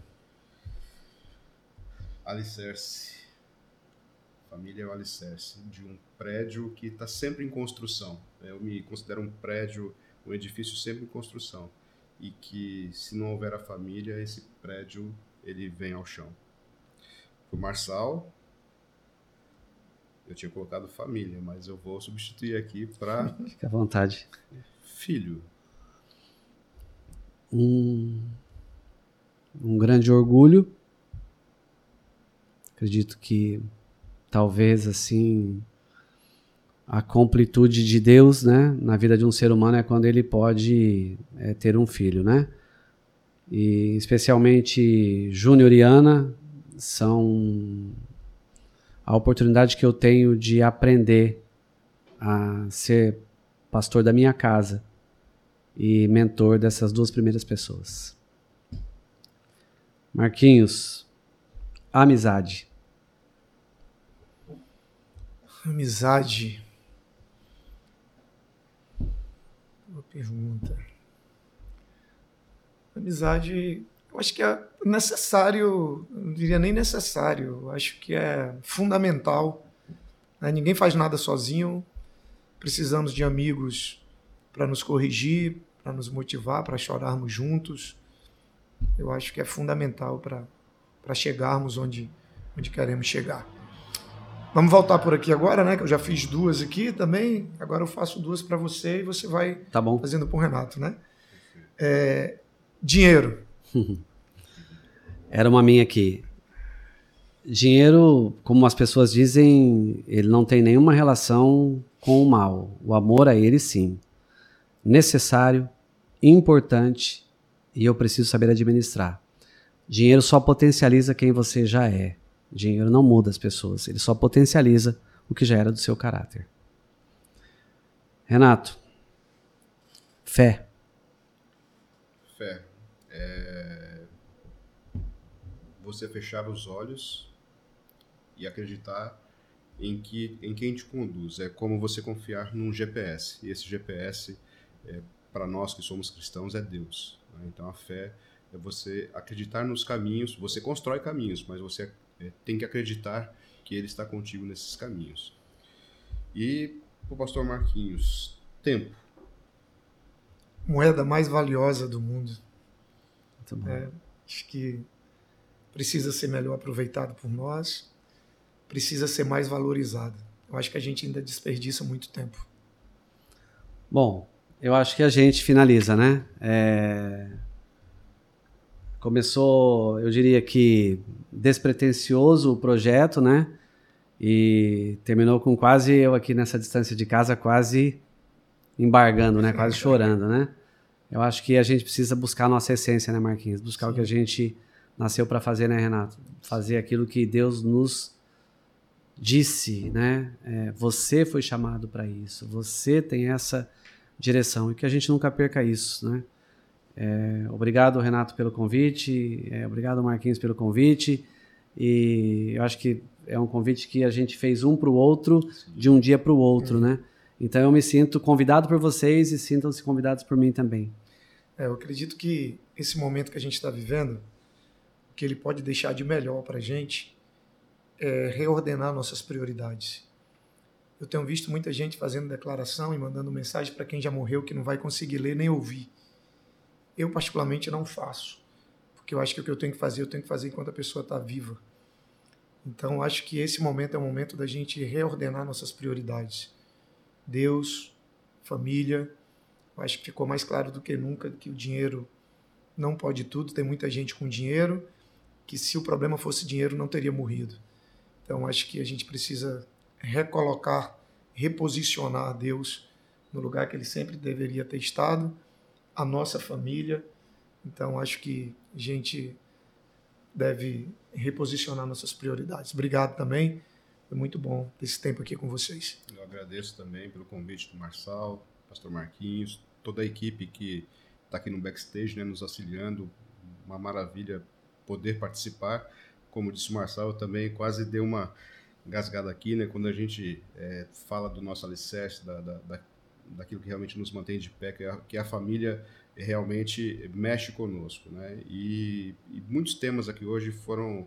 Alicerce. Família é o alicerce de um prédio que está sempre em construção. Eu me considero um prédio, um edifício sempre em construção. E que, se não houver a família, esse prédio ele vem ao chão. O Marçal, eu tinha colocado família, mas eu vou substituir aqui para. Fica à vontade. Filho. Um, um grande orgulho. Acredito que talvez assim a completude de Deus, né, na vida de um ser humano é quando ele pode é, ter um filho, né? E especialmente Júnior e Ana são a oportunidade que eu tenho de aprender a ser pastor da minha casa e mentor dessas duas primeiras pessoas. Marquinhos, amizade. Amizade. Boa pergunta. Amizade eu acho que é necessário, não diria nem necessário, eu acho que é fundamental. Né? Ninguém faz nada sozinho, precisamos de amigos para nos corrigir, para nos motivar, para chorarmos juntos. Eu acho que é fundamental para chegarmos onde, onde queremos chegar. Vamos voltar por aqui agora, né? Que eu já fiz duas aqui também. Agora eu faço duas para você e você vai tá fazendo para o Renato, né? É, dinheiro. Era uma minha aqui. Dinheiro, como as pessoas dizem, ele não tem nenhuma relação com o mal. O amor a ele, sim. Necessário, importante e eu preciso saber administrar. Dinheiro só potencializa quem você já é. Dinheiro não muda as pessoas, ele só potencializa o que já era do seu caráter. Renato, fé. Fé. É... Você fechar os olhos e acreditar em, que, em quem te conduz. É como você confiar num GPS. E esse GPS, é, para nós que somos cristãos, é Deus. Né? Então a fé é você acreditar nos caminhos. Você constrói caminhos, mas você é, tem que acreditar que Ele está contigo nesses caminhos. E para o pastor Marquinhos, tempo. Moeda mais valiosa do mundo. É, acho que precisa ser melhor aproveitado por nós precisa ser mais valorizada. Eu acho que a gente ainda desperdiça muito tempo. Bom, eu acho que a gente finaliza, né? É... Começou, eu diria que despretensioso o projeto, né? E terminou com quase eu aqui nessa distância de casa, quase embargando, né? Quase chorando, né? Eu acho que a gente precisa buscar a nossa essência, né, Marquinhos? Buscar Sim. o que a gente nasceu para fazer, né, Renato? Fazer aquilo que Deus nos disse, né? É, você foi chamado para isso, você tem essa direção e que a gente nunca perca isso, né? É, obrigado, Renato, pelo convite, é, obrigado, Marquinhos, pelo convite. E eu acho que é um convite que a gente fez um para o outro, de um dia para o outro, né? Então eu me sinto convidado por vocês e sintam-se convidados por mim também. É, eu acredito que esse momento que a gente está vivendo, que ele pode deixar de melhor para a gente, é, reordenar nossas prioridades. Eu tenho visto muita gente fazendo declaração e mandando mensagem para quem já morreu que não vai conseguir ler nem ouvir. Eu, particularmente, não faço, porque eu acho que o que eu tenho que fazer, eu tenho que fazer enquanto a pessoa está viva. Então, acho que esse momento é o momento da gente reordenar nossas prioridades. Deus, família. Eu acho que ficou mais claro do que nunca que o dinheiro não pode tudo. Tem muita gente com dinheiro que, se o problema fosse dinheiro, não teria morrido. Então acho que a gente precisa recolocar, reposicionar Deus no lugar que ele sempre deveria ter estado, a nossa família. Então acho que a gente deve reposicionar nossas prioridades. Obrigado também. Foi muito bom esse tempo aqui com vocês. Eu agradeço também pelo convite do Marçal, Pastor Marquinhos, toda a equipe que está aqui no backstage, né, nos auxiliando. Uma maravilha poder participar como disse o Marçal, eu também quase dei uma gasgada aqui, né? Quando a gente é, fala do nosso alicerce, da, da, da, daquilo que realmente nos mantém de pé, que a, que a família realmente mexe conosco, né? E, e muitos temas aqui hoje foram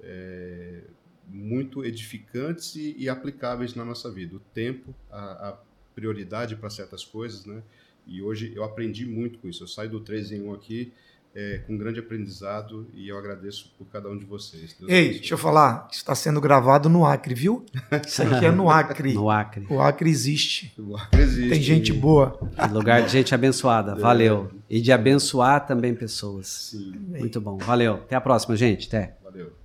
é, muito edificantes e, e, aplicáveis na nossa vida. O tempo, a, a prioridade para certas coisas, né? E hoje eu aprendi muito com isso. Eu saio do 3 em 1 aqui é, com grande aprendizado e eu agradeço por cada um de vocês. Deus Ei, deixa eu falar, está sendo gravado no Acre, viu? Isso aqui é no Acre. no Acre. O Acre existe. O Acre existe. Tem gente boa. Lugar de gente abençoada. Valeu. E de abençoar também pessoas. Sim. Muito bom. Valeu. Até a próxima, gente. Até. Valeu.